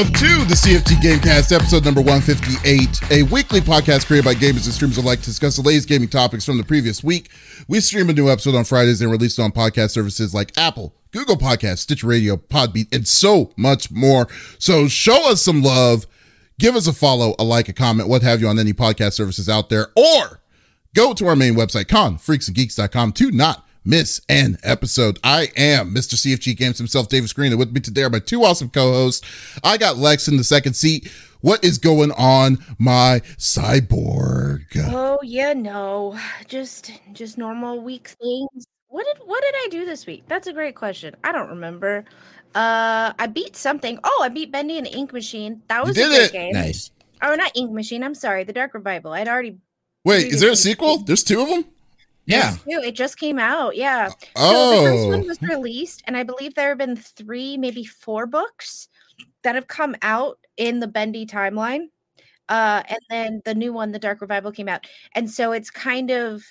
Welcome to the CFG Gamecast, episode number 158, a weekly podcast created by gamers and streamers alike to discuss the latest gaming topics from the previous week. We stream a new episode on Fridays and release it on podcast services like Apple, Google Podcasts, Stitch Radio, Podbean, and so much more. So show us some love, give us a follow, a like, a comment, what have you on any podcast services out there, or go to our main website, confreaksandgeeks.com to not miss an episode. I am Mr. CFG Games himself, Davies Green, and with me today are my two awesome co-hosts. I got Lex in the second seat. What is going on, my cyborg? Oh, yeah, no, just just normal week things. What did what did I do this week? That's a great question. I don't remember. Uh, I beat something. Oh, I beat Bendy and the Ink Machine. That was You a did great it. game. Nice. Oh, not Ink Machine. I'm sorry, the Dark Revival. I'd already. Wait, is there a sequel? There's two of them? Yeah. It just came out. Yeah. So the first one was released, and I believe there have been three, maybe four books that have come out in the Bendy timeline. Uh, and then the new one, the Dark Revival, came out. And so it's kind of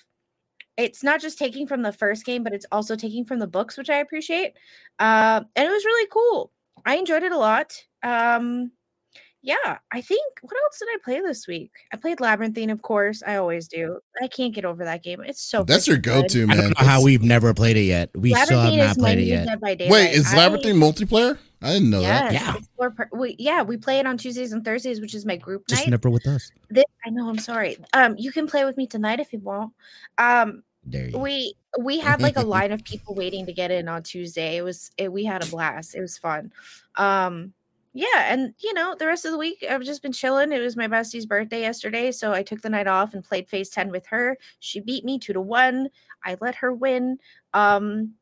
it's not just taking from the first game, but it's also taking from the books, which I appreciate. Uh, and it was really cool. I enjoyed it a lot. Um, yeah, I think what else did I play this week? I played Labyrinthine, of course. I always do. I can't get over that game. It's so that's your go-to, I man. don't know how we've never played it yet. We still have not played it yet. Dead by Daylight. Wait, is I- Labyrinthine multiplayer? I didn't know that. Yeah. four per- we, yeah, we play it on Tuesdays and Thursdays, which is my group Just night. never with us. Thi- I know, I'm sorry. Um, you can play with me tonight if you want. Um, There you go. we we had like a line of people waiting to get in on Tuesday. It was it, we had a blast. It was fun. Um, yeah, and you know the rest of the week I've just been chilling. It was my bestie's birthday yesterday, so I took the night off and played Phase Ten with her. She beat me two to one. I let her win. Um,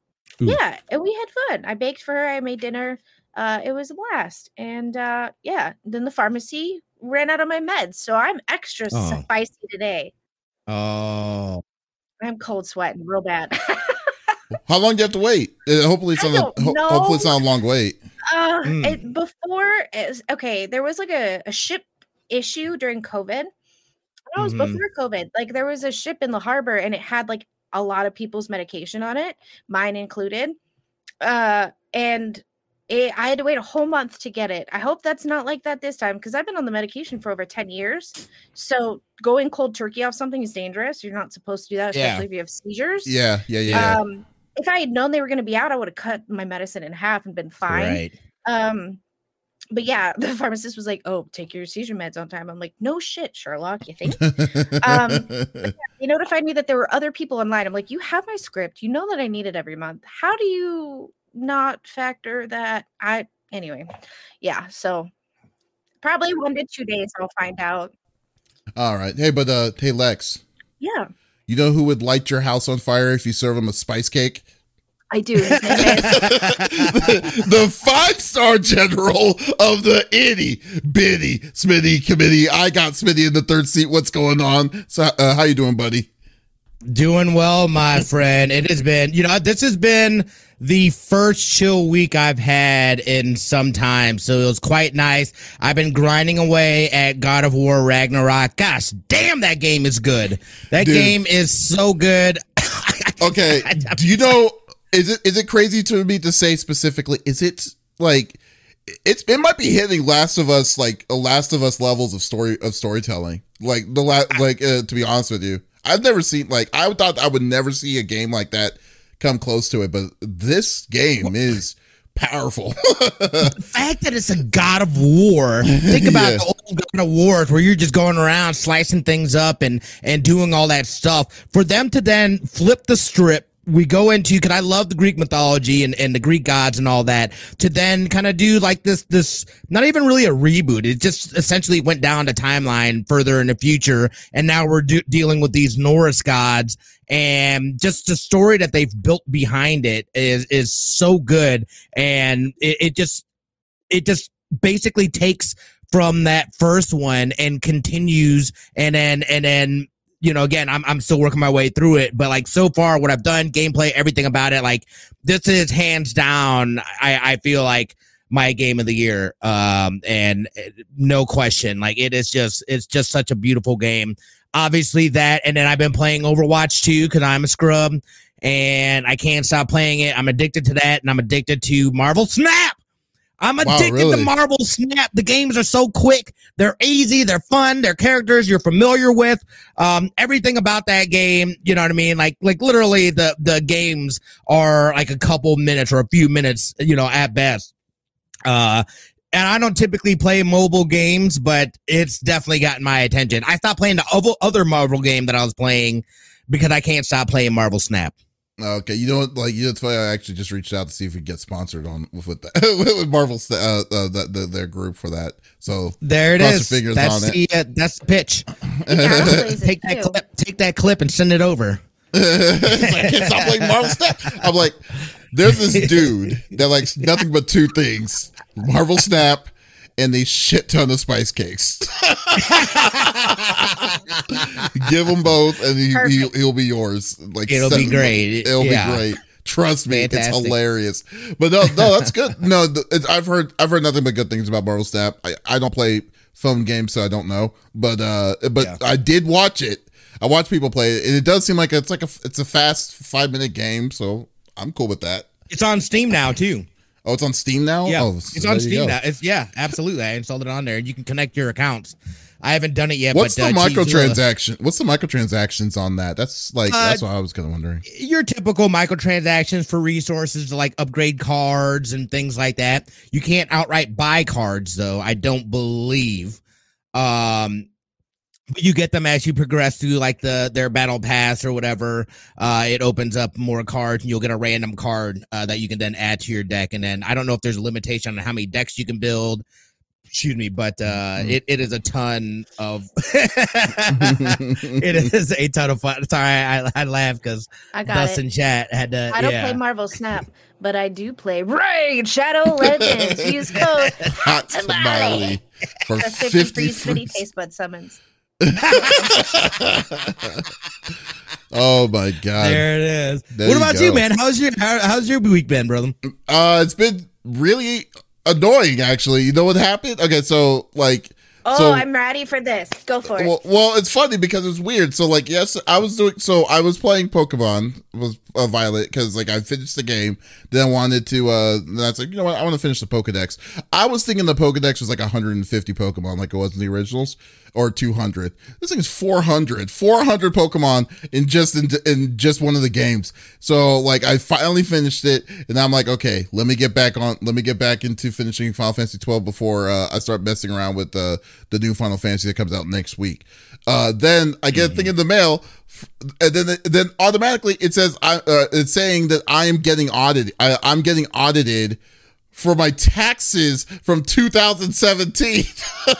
Ooh. yeah, and we had fun. I baked for her. I made dinner. Uh, it was a blast. And uh, yeah, then the pharmacy ran out of my meds, so I'm extra Oh. spicy today. Oh, I'm cold sweating real bad. How long do you have to wait? Uh, hopefully it's I on a, don't ho- hopefully it's not a long wait. Uh, Mm. it, before it's okay, there was like a, a ship issue during COVID. No, it was Mhm. before COVID. Like there was a ship in the harbor and it had like a lot of people's medication on it, mine included. Uh, and it, I had to wait a whole month to get it. I hope that's not like that this time because I've been on the medication for over 10 years. So going cold turkey off something is dangerous. You're not supposed to do that, Yeah. especially if you have seizures. Yeah, yeah, yeah. Um, if I had known they were going to be out, I would have cut my medicine in half and been fine. right. Um, but yeah, the pharmacist was like, "Oh, take your seizure meds on time." I'm like, "No shit, Sherlock. You think?" um, They notified me that there were other people online. I'm like, "You have my script. You know that I need it every month. How do you not factor that?" I anyway, yeah. So probably one to two days, I'll find out. All right. Hey, but uh hey Lex, Yeah, you know who would light your house on fire if you serve him a spice cake? I do. His name is- the, the five-star general of the itty bitty Smitty committee. I got Smitty in the third seat. What's going on? So uh, how you doing, buddy? Doing well, my friend. It has been, you know, this has been the first chill week I've had in some time. So it was quite nice. I've been grinding away at God of War Ragnarok. Gosh, damn, that game is good. That Dude. game is so good. Okay. Do you know is it is it crazy to me to say specifically is it like it's it might be hitting Last of Us like a Last of Us levels of story of storytelling. Like the la- like uh, to be honest with you. I've never seen like I thought I would never see a game like that come close to it, but this game is powerful. the fact that it's a God of War. Think about Yeah. the old God of Wars where you're just going around slicing things up and and doing all that stuff. For them to then flip the strip. We go into because I love the Greek mythology and, and the Greek gods and all that. To then kind of do like this this not even really a reboot. It just essentially went down the timeline further in the future, and now we're do- dealing with these Norse gods and just the story that they've built behind it is is so good and it, it just it just basically takes from that first one and continues and then and then you know again I'm I'm still working my way through it but like so far what I've done gameplay everything about it like this is hands down I I feel like my game of the year um and uh, no question like it is just it's just such a beautiful game. Obviously that and then I've been playing Overwatch too cuz I'm a scrub and I can't stop playing it. I'm addicted to that and I'm addicted to Marvel Snap I'm Wow, addicted really? to Marvel Snap. The games are so quick. They're easy. They're fun. They're characters you're familiar with. Um, everything about that game, you know what I mean? Like, like literally the, the games are like a couple minutes or a few minutes, you know, at best. Uh, and I don't typically play mobile games, but it's definitely gotten my attention. I stopped playing the other Marvel game that I was playing because I can't stop playing Marvel Snap. Okay, you know what? Like, you know, it's funny. I actually just reached out to see if we get sponsored on with with, the, with Marvel, uh, uh, the, the, their group for that. So There it is. Cross your is. fingers that's on the uh, that's the pitch. Yeah, I'll blaze it Take that too. clip. Take that clip and send it over. like, I can't stop playing Marvel Snap. I'm like, there's this dude that likes nothing but two things: Marvel Snap and a shit ton of spice cakes. Give them both, and he, he, he'll be yours. Like It'll be great. It'll Yeah. be great. Trust me, Fantastic. it's hilarious. But no, no, that's good. No, th- it, I've heard I've heard nothing but good things about Marvel Snap. I, I don't play phone games, so I don't know. But uh, but Yeah. I did watch it. I watched people play it, and it does seem like it's like a it's a fast five minute game. So I'm cool with that. It's on Steam now too. Oh, it's on Steam now. Yeah, oh, it's on Steam now. It's yeah, absolutely. I installed it on there. And you can connect your accounts. I haven't done it yet. What's but, the uh, microtransaction? What's the microtransactions on that? That's like Uh, that's what I was kind of wondering. your typical microtransactions for resources to like upgrade cards and things like that. You can't outright buy cards though, I don't believe. Um you get them as you progress through like the their battle pass or whatever. Uh it opens up more cards and you'll get a random card uh, that you can then add to your deck. And then I don't know if there's a limitation on how many decks you can build. Excuse me, but uh Mhm. it, it is a ton of it is a ton of fun. Sorry, I, I laugh because I got Dustin it. Chat had to. I don't yeah. play Marvel Snap, but I do play Raid Shadow Legends. Use code Hot tamale. tamale for for 50 free spitty free. taste bud summons. oh my god! There it is. There what you about go. you, man? How's your how, how's your week been, brother? Uh, it's been really annoying. Actually, you know what happened? Okay, so like. Oh, so, I'm ready for this. Go for it. Well, well, it's funny because it's weird. So, like, yes, I was doing. So, I was playing Pokemon was uh, Violet because, like, I finished the game. Then I wanted to. uh was like, you know what? I want to finish the Pokedex. I was thinking the Pokedex was like 150 Pokemon, like it was in the originals, or 200. This thing is 400. 400 Pokemon in just in, in just one of the games. So, like, I finally finished it, and I'm like, okay, let me get back on. Let me get back into finishing Final Fantasy 12 before uh, I start messing around with the the new Final Fantasy that comes out next week. Uh, then I get a thing in the mail, and then then automatically it says I uh, it's saying that I am getting audited. I, I'm getting audited for my taxes from 2017.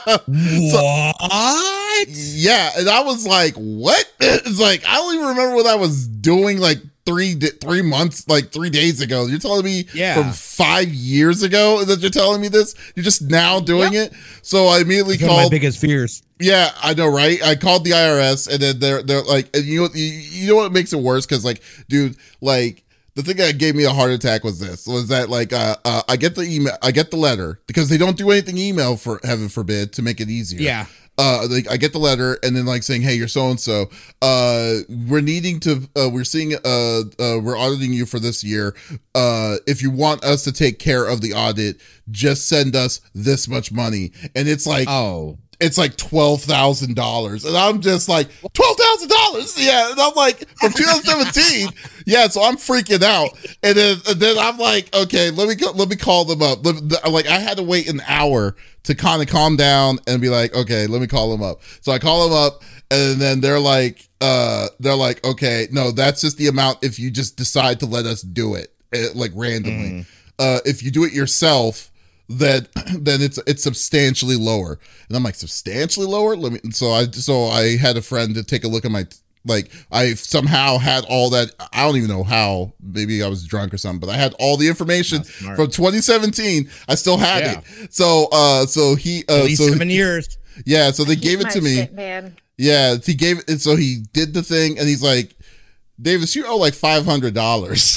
what? yeah, and I was like, "What?" It's like I don't even remember what I was doing like three three months, like three days ago. You're telling me Yeah. from five years ago that you're telling me this? You're just now doing it. So I immediately One of my called. biggest fears. Yeah, I know, right? I called the IRS, and then they're they're like, and you, you know what makes it worse? Because like, dude, like the thing that gave me a heart attack was this: was that like, uh, uh, I get the email, I get the letter because they don't do anything email for heaven forbid to make it easier. Yeah. Uh, like I get the letter, and then like saying, "Hey, you're so and so. Uh, we're needing to. Uh, we're seeing. Uh, uh, we're auditing you for this year. Uh, if you want us to take care of the audit, just send us this much money." And it's like, Oh, it's like twelve thousand dollars, and I'm just like twelve thousand dollars, yeah. And I'm like from 2017, yeah. So I'm freaking out, and then and then I'm like, okay, let me go, let me call them up. Let- Like I had to wait an hour to kind of calm down and be like, okay, let me call them up. So I call them up, and then they're like, uh, they're like, okay, no, that's just the amount if you just decide to let us do it, eh, like randomly. Uh, if you do it yourself then then it's it's substantially lower and i'm like substantially lower let me so i so i had a friend to take a look at my like i somehow had all that i don't even know how maybe i was drunk or something but i had all the information from 2017 i still had Yeah. it so uh so he at uh least so seven years. yeah so they gave it to me shit, man. yeah he gave it so he did the thing and he's like davies you owe like $500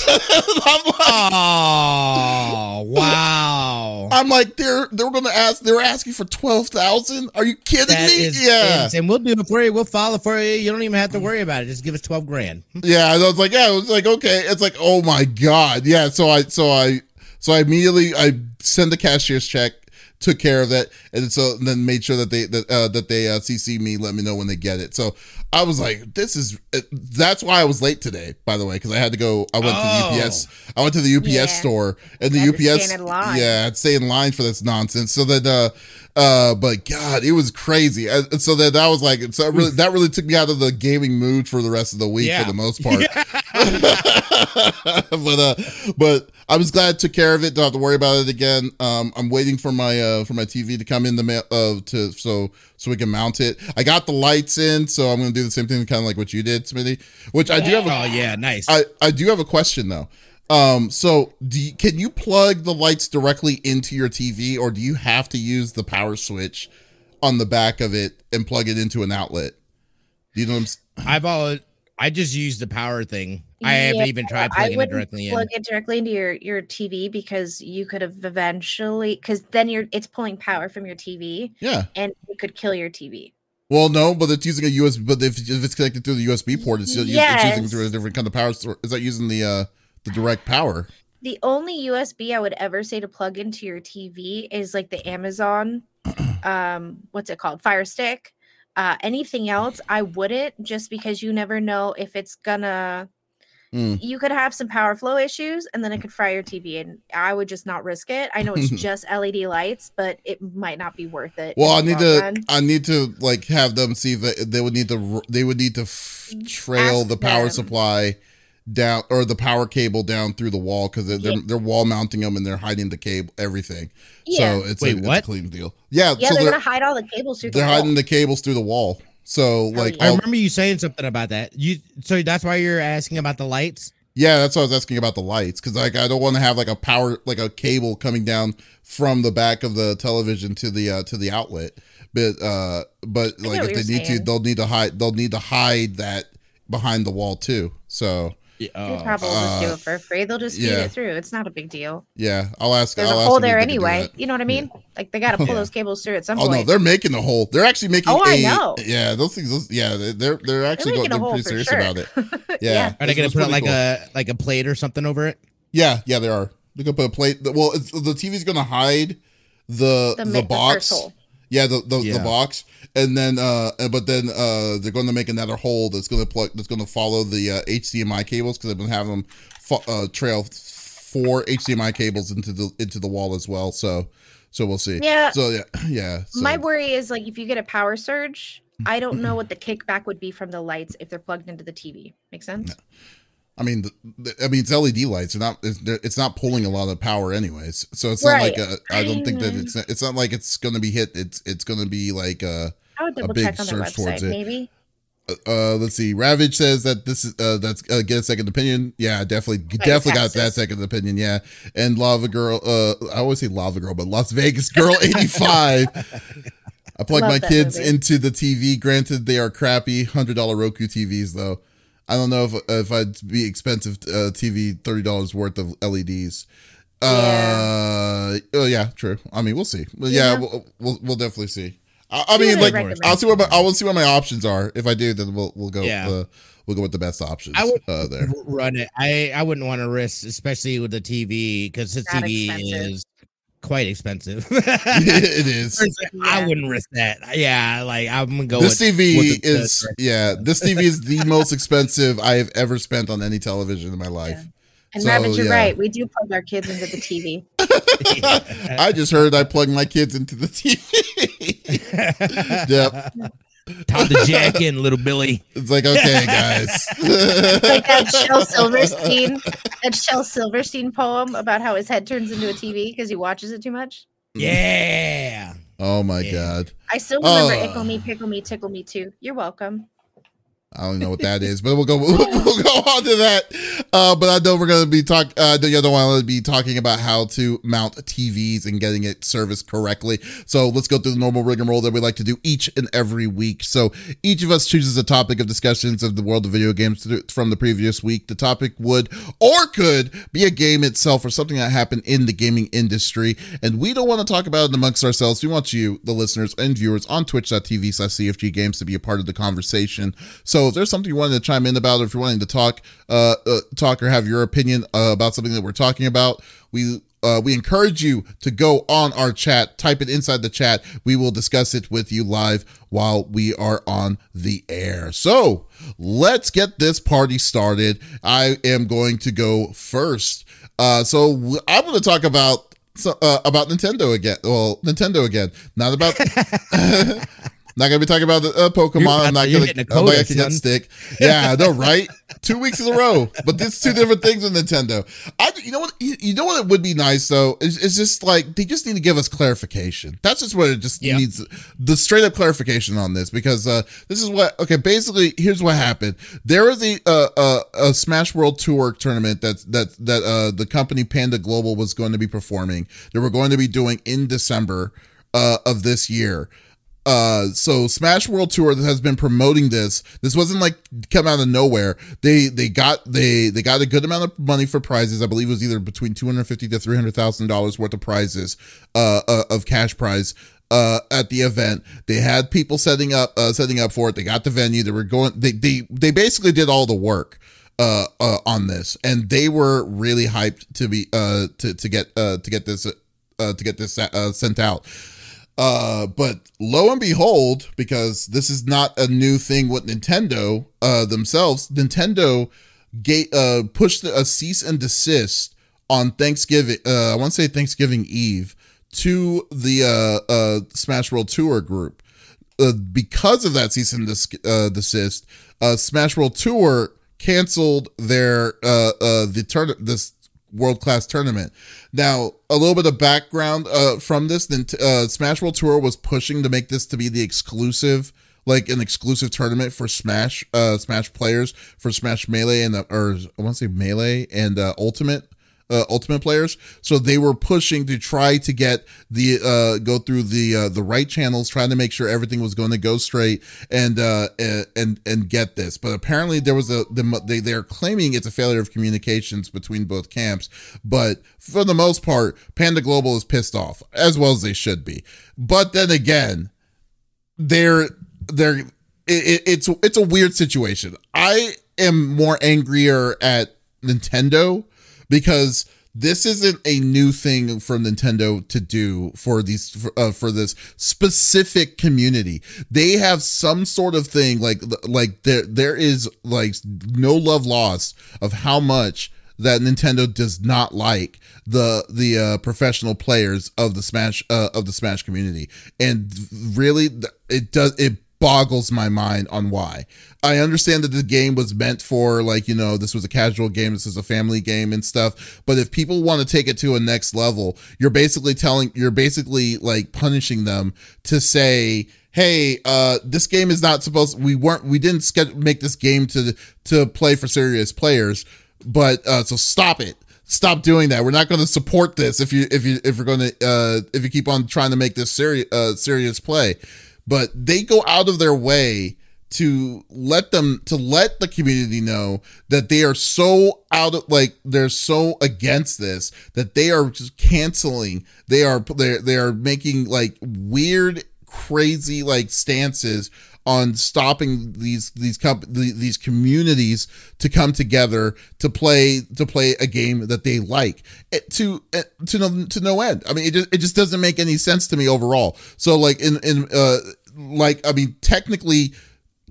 i'm like Oh, wow. I'm like, they're they're gonna ask. They're asking for twelve thousand. Are you kidding That me? yeah, and we'll do it for you. We'll follow for you. You don't even have to worry about it. Just give us twelve grand. yeah. And I was like, yeah. I was like, okay. It's like, oh my god, yeah. So I so I So I immediately I send the cashier's check, took care of it, and so and then made sure that they that uh, that they uh, CC me, let me know when they get it. So I was like, this is uh, that's why I was late today, by the way, because I had to go. I went Oh. to the UPS. I went to the UPS Yeah. store, and the UPS line. yeah, I'd stay in line for this nonsense. So then, uh, uh, but God, it was crazy. Uh, so then that was like, so really that really took me out of the gaming mood for the rest of the week Yeah. for the most part. but uh, but I was glad I took care of it. Don't have to worry about it again. Um, I'm waiting for my uh for my TV to come in the mail uh to so so we can mount it. I got the lights in, so I'm gonna do the same thing, kind of like what you did, Smitty. Which I do have. A, Oh yeah, nice. I, I do have a question though. Um, so do you, can you plug the lights directly into your TV, or do you have to use the power switch on the back of it and plug it into an outlet? Do you know what I'm? I've always I just used the power thing. I haven't even tried plugging it directly in. plug it directly into your your TV because you could have eventually because then you're it's pulling power from your TV Yeah. and it could kill your TV. Well, no, but it's using a USB. But if, if it's connected through the USB port, it's, just, it's using through a different kind of power source. Is that using the uh the direct power? The only USB I would ever say to plug into your TV is like the Amazon, um, what's it called, Fire Stick. Uh, anything else, I wouldn't, just because you never know if it's gonna. Hmm. You could have some power flow issues, and then it could fry your TV, and I would just not risk it. I know it's just LED lights, but it might not be worth it. Well, I need to. run. I need to like have them see that they would need to. They would need to f- trail Ask the power them. supply down or the power cable down through the wall because they're, they're they're wall mounting them and they're hiding the cable everything. Yeah, So it's, Wait, a, it's a clean deal. Yeah. yeah, so they're, they're gonna hide all the cables through the they're wall. hiding the cables through the wall. So like. I all- remember you saying something about that. You so that's why you're asking about the lights. Yeah, that's what I was asking about the lights because like I don't want to have like a power like a cable coming down from the back of the television to the uh to the outlet. But uh but like if they you're need to, they'll need to hide they'll need to hide that behind the wall too. So They probably will just do uh, it for free. They'll just feed yeah. it through. It's not a big deal. yeah, I'll ask. There's I'll a ask hole them if there they anyway. You know what I mean? Like they got to pull Yeah. those cables through at some Oh point. no, they're making the hole. They're actually making. Oh, I a- know. Yeah, those things. Those, yeah, they're they're, they're actually going, making a they're pretty serious sure. about it. Yeah, Yeah. Are they gonna put pretty like cool. a like a plate or something over it? Yeah, yeah, they are. They're gonna put a plate. Well, it's, the TV's gonna hide the The the, mi- the box. first hole. Yeah, the the, the box, and then uh, but then uh, they're going to make another hole that's going to plug that's going to follow the uh, HDMI cables because I've been having them fo- uh, trail four HDMI cables into the into the wall as well. So so we'll see. Yeah. So yeah, yeah. So, My worry is like if you get a power surge, I don't know what the kickback would be from the lights if they're plugged into the TV. Make sense? I mean, the, the, I mean, it's LED lights. They're not. It's, it's not pulling a lot of power, anyways. So it's not Right. like a, I don't think that it's. It's not like it's going to be hit. It's it's going to be like uh I would big their surge towards website, it. maybe. uh let's see ravage says that this is uh that's uh, get a second opinion yeah definitely definitely got that second opinion yeah and lava girl uh i always say lava girl but las vegas girl 85 i plug Love my kids movie. into the tv granted they are crappy hundred dollar roku tvs though i don't know if if i'd be expensive uh tv 30 dollars worth of leds uh oh yeah true i mean we'll see Well, yeah, Yeah. We'll, we'll we'll definitely see i, I mean like recommend. i'll see what my i will see what my options are if i do then we'll we'll go Yeah. uh, we'll go with the best options I would uh, there run it. I I wouldn't want to risk, especially with the TV, because the That TV expensive. is quite expensive. it is I wouldn't risk that. Yeah, like I'm gonna go. this with, tv with the- is yeah this tv is the most expensive i have ever spent on any television in my life And So, Rabbit, you're yeah. right. We do plug our kids into the TV. i just heard i plugged my kids into the tv yep Time to jack in, little Billy. it's like okay guys like that Shel Silverstein, that Shel Silverstein poem about how his head turns into a TV because he watches it too much. Yeah. oh my Yeah. god I still remember Oh. ickle me, pickle me, tickle me too. You're welcome. I don't know what that is, but we'll go we'll, go on to that. Uh, but I know we're going to be talk. Uh, the other one will be talking about how to mount TVs and getting it serviced correctly. So let's go through the normal rigmarole that we like to do each and every week. So each of us chooses a topic of discussions of the world of video games from the previous week. The topic would or could be a game itself or something that happened in the gaming industry, and we don't want to talk about it amongst ourselves. We want you, the listeners and viewers, on Twitch.tv slash CFG Games to be a part of the conversation. So if there's something you wanted to chime in about, or if you're wanting to talk, uh, uh talk or have your opinion uh, about something that we're talking about, we uh, we encourage you to go on our chat, type it inside the chat. We will discuss it with you live while we are on the air. So let's get this party started. I am going to go first. Uh, so I'm going to talk about so, uh, about Nintendo again. Well, Nintendo again, not about. Not gonna be talking about the uh, Pokemon. I'm not gonna. I'm not gonna stick. Yeah, no, right? two weeks in a row. But this two different things with Nintendo. I, you know what? You, you know what? It would be nice though. It's, it's, just like they just need to give us clarification. That's just what it just yeah. needs. The straight up clarification on this because uh, this is what. Okay, basically, here's what happened. There is a uh, uh, a Smash World Tour tournament that that that uh, the company Panda Global was going to be performing. They were going to be doing in December uh, of this year uh so smash world tour has been promoting this. This wasn't like come out of nowhere. They they got they they got a good amount of money for prizes. I believe it was either between 250 to 300 thousand dollars worth of prizes uh, uh, of cash prize uh at the event. They had people setting up uh setting up for it. They got the venue. They were going they they they basically did all the work uh, uh on this. And they were really hyped to be uh to to get uh to get this uh to get this uh, sent out uh, but lo and behold, because this is not a new thing with Nintendo uh, themselves, Nintendo gate, uh, pushed a cease and desist on Thanksgiving. Uh, I want to say Thanksgiving Eve to the uh, uh, Smash World Tour group. Uh, because of that cease and des- uh, desist, uh, Smash World Tour canceled their uh, uh, the turn this world class tournament. Now, a little bit of background uh, from this: then uh, Smash World Tour was pushing to make this to be the exclusive, like an exclusive tournament for Smash, uh, Smash players for Smash Melee and the, or I want to say Melee and uh, Ultimate uh, Ultimate players. So they were pushing to try to get the uh, go through the uh, the right channels, trying to make sure everything was going to go straight and uh, and and get this. But apparently there was a the, they they're claiming it's a failure of communications between both camps. But for the most part, Panda Global is pissed off as well as they should be. But then again, they're they're it, it's it's a weird situation. I am more angrier at Nintendo because this isn't a new thing for Nintendo to do for these for, uh, for this specific community. They have some sort of thing like like there there is like no love lost of how much that Nintendo does not like the the uh, professional players of the Smash uh, of the Smash community, and really it does it boggles my mind on why. I understand that the game was meant for like, you know, this was a casual game, this is a family game and stuff, but if people want to take it to a next level, you're basically telling you're basically like punishing them to say hey uh this game is not supposed we weren't we didn't make this game to to play for serious players but uh so stop it. Stop doing that. We're not going to support this if you if you if you're going to uh if you keep on trying to make this serious uh serious play but they go out of their way to let them to let the community know that they are so out of like they're so against this that they are just canceling they are they they are making like weird crazy like stances on stopping these these comp- these communities to come together to play to play a game that they like it, to to no to no end. I mean, it just, it just doesn't make any sense to me overall. So like in in uh like I mean, technically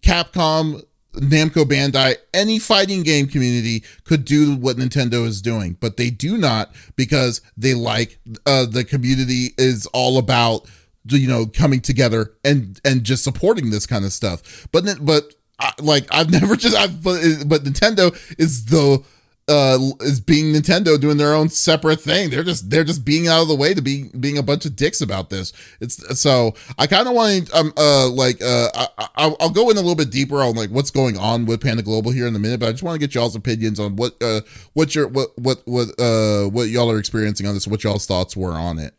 Capcom, Namco Bandai, any fighting game community could do what Nintendo is doing, but they do not because they like uh, the community is all about you know coming together and and just supporting this kind of stuff. But but like I've never just I've but, but Nintendo is the uh, is being Nintendo doing their own separate thing. They're just they're just being out of the way to be being a bunch of dicks about this. It's so I kind of want to um uh like uh I, I'll go in a little bit deeper on like what's going on with Panda Global here in a minute, but I just want to get y'all's opinions on what uh what your what what what uh what y'all are experiencing on this. What y'all's thoughts were on it.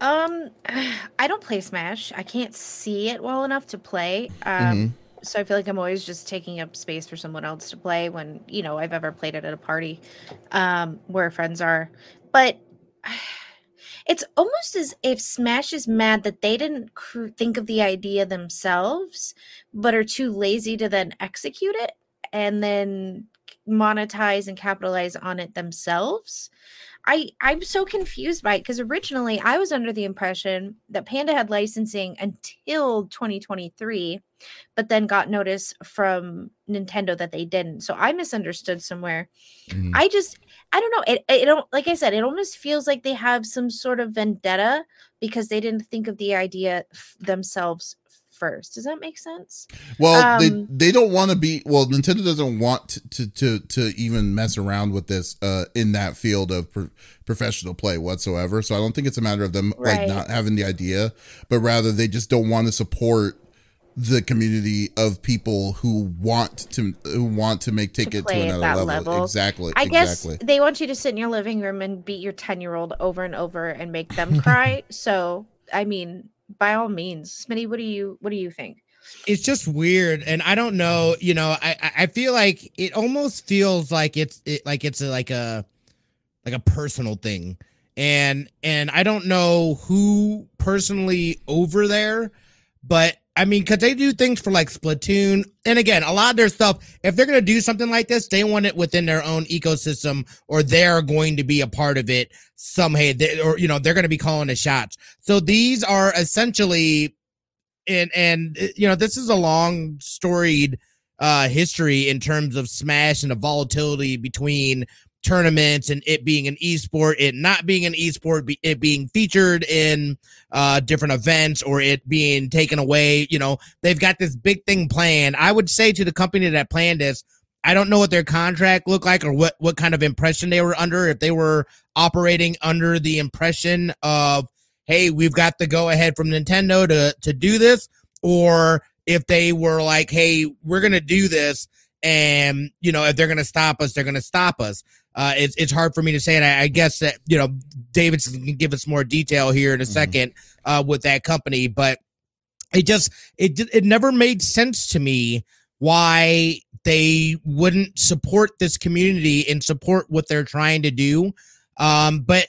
Um, I don't play Smash. I can't see it well enough to play. Um, mm-hmm so I feel like I'm always just taking up space for someone else to play when you know I've ever played it at a party um, where friends are. But it's almost as if Smash is mad that they didn't cr- think of the idea themselves, but are too lazy to then execute it, and then monetize and capitalize on it themselves. I I'm so confused by it because originally I was under the impression that Panda had licensing until 2023, but then got notice from Nintendo that they didn't. So I misunderstood somewhere. Mm. I just I don't know. It it don't like I said, it almost feels like they have some sort of vendetta because they didn't think of the idea f- themselves first. Does that make sense? Well, um, they they don't want to be. Well, Nintendo doesn't want to, to to to even mess around with this uh in that field of pro- professional play whatsoever. So I don't think it's a matter of them right. like not having the idea, but rather they just don't want to support the community of people who want to who want to make take to it to another level. level. Exactly. I exactly. guess they want you to sit in your living room and beat your 10 year old over and over and make them cry. so I mean, by all means. Smitty, what do you what do you think? It's just weird, and I don't know. You know, I I feel like it almost feels like it's it, like it's a, like a like a personal thing, and and I don't know who personally over there, but I mean, because they do things for like Splatoon. And again, a lot of their stuff, if they're going to do something like this, they want it within their own ecosystem or they're going to be a part of it somehow. Or, you know, they're going to be calling the shots. So these are essentially, and, and, uh, you know, this is a long storied uh, history in terms of Smash and the volatility between tournaments and it being an esport, it not being an esport, it being featured in uh, different events or it being taken away. You know, they've got this big thing planned. I would say to the company that planned this, I don't know what their contract looked like or what, what kind of impression they were under. If they were operating under the impression of, hey, we've got the go ahead from Nintendo to, to do this, or if they were like, hey, we're going to do this. And, you know, if they're going to stop us, they're going to stop us. Uh, it's it's hard for me to say, and I, I guess that you know David can give us more detail here in a mm-hmm. second uh, with that company, but it just it it never made sense to me why they wouldn't support this community and support what they're trying to do. Um, but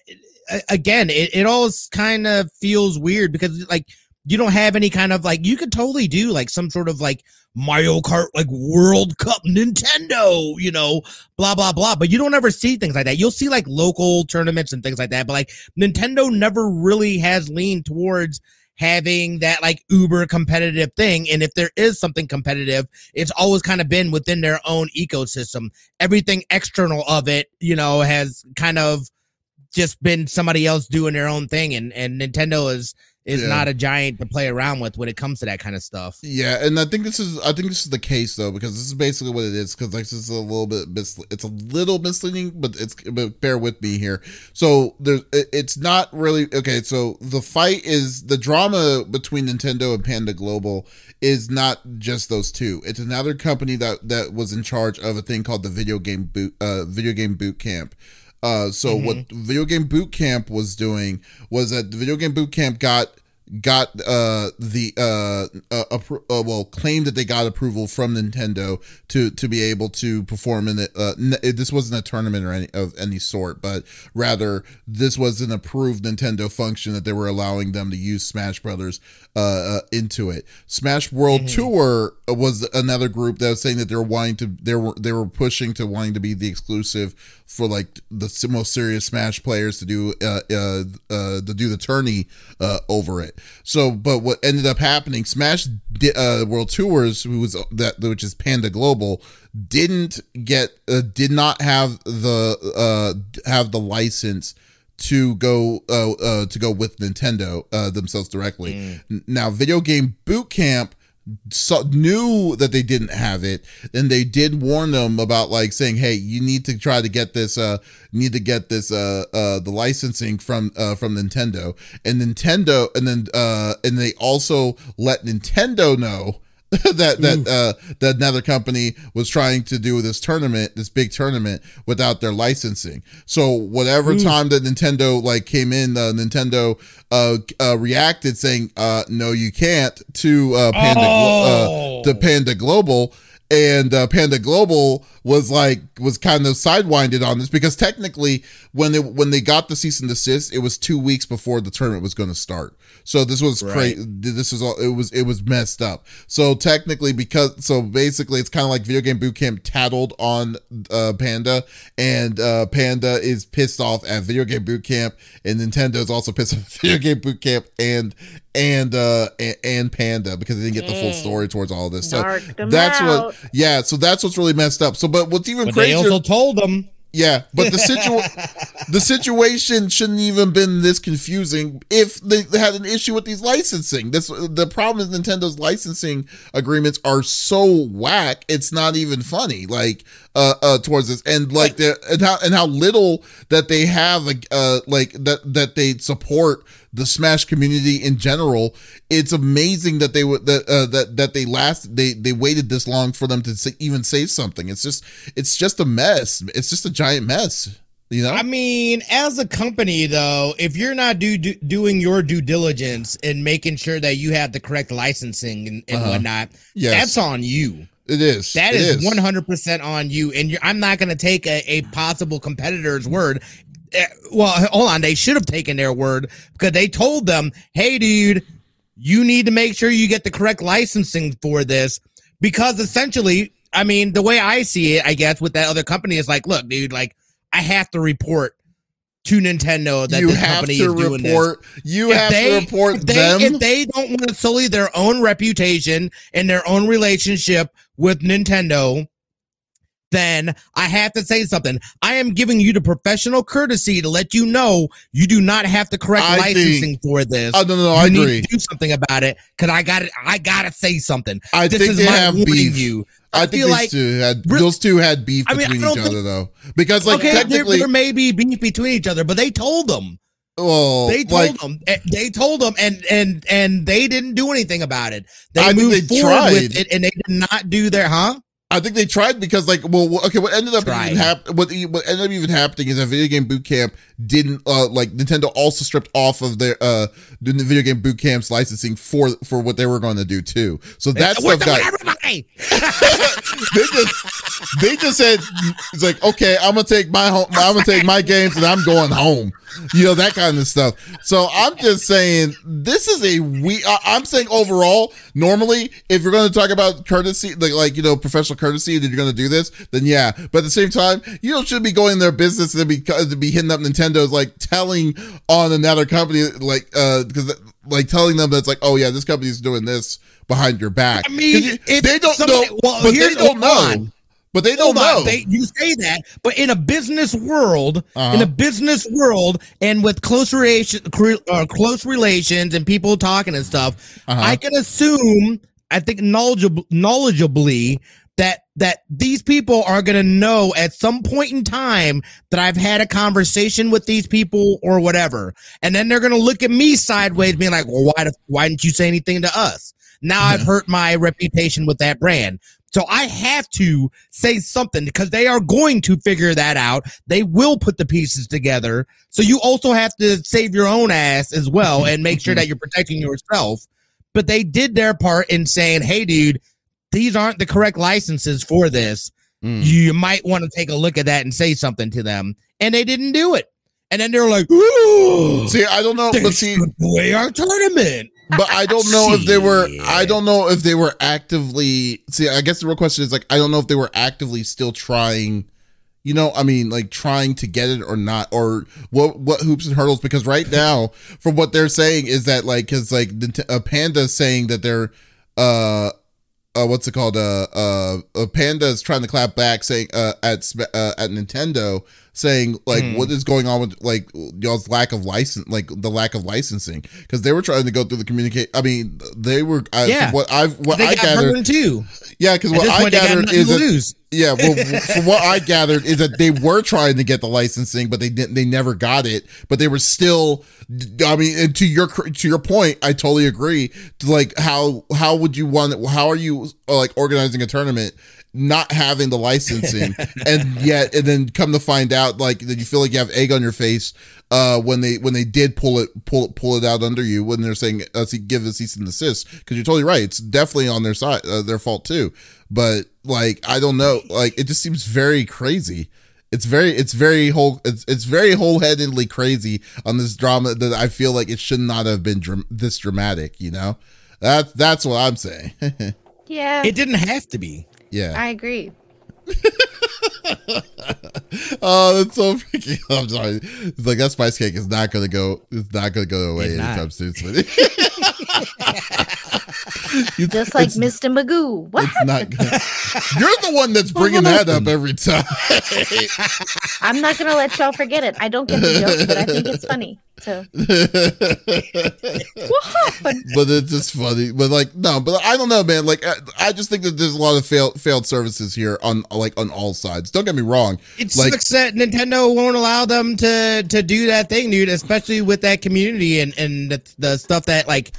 again, it, it all kind of feels weird because like you don't have any kind of like you could totally do like some sort of like Mario Kart like World Cup Nintendo, you know, blah blah blah. But you don't ever see things like that. You'll see like local tournaments and things like that. But like Nintendo never really has leaned towards having that like uber competitive thing. And if there is something competitive, it's always kind of been within their own ecosystem. Everything external of it, you know, has kind of just been somebody else doing their own thing. And and Nintendo is is yeah. not a giant to play around with when it comes to that kind of stuff. Yeah, and I think this is I think this is the case though because this is basically what it is because like this is a little bit misle- it's a little misleading, but it's but bear with me here. So there's it's not really okay. So the fight is the drama between Nintendo and Panda Global is not just those two. It's another company that that was in charge of a thing called the video game boot uh video game boot camp uh, so mm-hmm. what Video Game Boot Camp was doing was that the Video Game Boot Camp got got uh the uh, uh, appro- uh, well claimed that they got approval from Nintendo to to be able to perform in it uh n- this wasn't a tournament or any of any sort but rather this was an approved Nintendo function that they were allowing them to use Smash Brothers uh, uh into it Smash World mm-hmm. Tour was another group that was saying that they were wanting to they were they were pushing to wanting to be the exclusive for like the most serious Smash players to do uh uh, uh to do the tourney uh over it so, but what ended up happening, Smash uh, World Tours, who was that, which is Panda Global, didn't get, uh, did not have the uh, have the license to go uh, uh, to go with Nintendo uh, themselves directly. Mm. Now, Video Game Boot Camp saw, knew that they didn't have it and they did warn them about like saying hey you need to try to get this uh need to get this uh uh the licensing from uh from nintendo. And nintendo and then uh and they also let nintendo know that that uh that another company was trying to do this tournament this big tournament without their licensing so whatever mm. time that nintendo like came in uh, nintendo uh, uh reacted saying uh no you can't to uh panda uh, oh. uh, to panda global and uh, Panda Global was like was kind of sidewinded on this because technically when they when they got the cease and desist, it was two weeks before the tournament was going to start. So this was Right. crazy. This was all it was. It was messed up. So technically, because so basically, it's kind of like video game boot camp tattled on uh, Panda, and uh, Panda is pissed off at video game boot camp, and Nintendo is also pissed off at video game boot camp and and uh and, and Panda because they didn't get the full story towards all this. So Darked 'em that's out. what. Yeah. So that's what's really messed up. So, but what's even But they also told them. Yeah, but the situ- the situation shouldn't even been this confusing if they they had an issue with these licensing. This the problem is Nintendo's licensing agreements are so whack. It's not even funny. Like uh uh towards this and like the and how and how little that they have like uh like that that they support the Smash community in general. It's amazing that they would that uh, that that they last they they waited this long for them to say, even say something. It's just it's just a mess. It's just a giant mess. You know. I mean, as a company, though, if you're not do, do, doing your due diligence and making sure that you have the correct licensing and, and Uh-huh. whatnot, yes, that's on you. It is. That It is one hundred percent on you. And you're, I'm not going to take a, a possible competitor's word. Eh, Well, hold on. They should have taken their word because they told them, "Hey, dude, you need to make sure you get the correct licensing for this." Because essentially, I mean, the way I see it, I guess, with that other company is like, look, dude, like I have to report to Nintendo that you this have company to is doing this report. You if have they, to report if they, them. If they don't want to sully their own reputation and their own relationship with Nintendo, then I have to say something. I am giving you the professional courtesy to let you know you do not have the correct I think- licensing for this. oh no, no, no you I need agree. to do something about it because I got it. I gotta say something. I this think they have beef. you. I, think feel these like- two had Re- those two had beef I mean, between each think- other though, because like okay, there, technically, there may be beef between each other, but they told them. well, They told like them. eh, They told them, and and and they didn't do anything about it. They I think moved they forward tried. with it, and they did not do their huh. I think they tried because like well okay what ended up even hap- what what ended up even happening is that video game boot camp didn't uh like Nintendo also stripped off of their uh the video game boot camp's licensing for for what they were going to do too. So that We're stuff got everybody. they just they just said it's like okay I'm gonna take my home I'm gonna take my games and I'm going home you know that kind of stuff. So I'm just saying this is a we I'm saying overall normally if you're going to talk about courtesy like like you know professional courtesy that you're going to do this then yeah. But at the same time you don't should be going in their business and be to be hitting up Nintendo's like telling on another company like uh because like telling them that's like oh yeah this company's doing this behind your back. I mean, you- they don't somebody- know well, but they here's- don't know. on. But they don't know They, you say that, but in a business world, Uh-huh. in a business world, and with close relation, uh, close relations, and people talking and stuff, Uh-huh. I can assume, I think knowledgeable, knowledgeably, that that these people are gonna know at some point in time that I've had a conversation with these people or whatever, and then they're gonna look at me sideways, being like, "Well, why? Why didn't you say anything to us?" Now I've hurt my reputation with that brand. So I have to say something because they are going to figure that out. They will put the pieces together. So you also have to save your own ass as well and make sure that you're protecting yourself. But they did their part in saying, hey, dude, these aren't the correct licenses for this. Mm. You might want to take a look at that and say something to them. And they didn't do it. And then they're like, ooh, see I don't know but see play our tournament. But I don't know if they were. I don't know if they were actively. See, I guess the real question is like, I don't know if they were actively still trying. You know, I mean, like trying to get it or not, or what what hoops and hurdles? Because right now, from what they're saying, is that like, because like uh, Panda saying that they're, uh, uh, what's it called? Uh, uh, uh, Panda is trying to clap back, saying uh, at uh, at Nintendo, saying like, Hmm. what is going on with like y'all's lack of license, like the lack of licensing, because they were trying to go through the communicate. I mean, they were. I, Yeah. what I've what They I gathered, too. yeah, because what I point, they got gathered is that lose. yeah, well, from what I gathered is that they were trying to get the licensing, but they didn't. They never got it. But they were still. I mean, and to your to your point, I totally agree. Like how how would you want? How are you like organizing a tournament? Not having the licensing, and yet, and then come to find out, like that you feel like you have egg on your face uh, when they when they did pull it pull it pull it out under you when they're saying uh, see, give a cease and desist because you're totally right. It's definitely on their side, uh, their fault too. but like I don't know, like it just seems very crazy. It's very, it's very whole, it's it's very wholeheadedly crazy on this drama that I feel like it should not have been dram- this dramatic. You know, that's that's what I'm saying. Yeah, It didn't have to be. Yeah. I agree. oh, that's so freaking. I'm sorry. It's like that spice cake is not gonna go. It's not gonna go away It's not. anytime soon. sweetie. You- Just like it's- Mr. Magoo. What? It's not. Gonna, you're the one that's bringing that up every time. I'm not gonna let y'all forget it. I don't get the joke, but I think it's funny. So what happened? but it's just funny. But like, no, but I don't know, man. Like, I, I just think that there's a lot of failed failed services here on like on all sides. Don't get me wrong. It Like- sucks that Nintendo won't allow them to to do that thing, dude. Especially with that community and and the, the stuff that like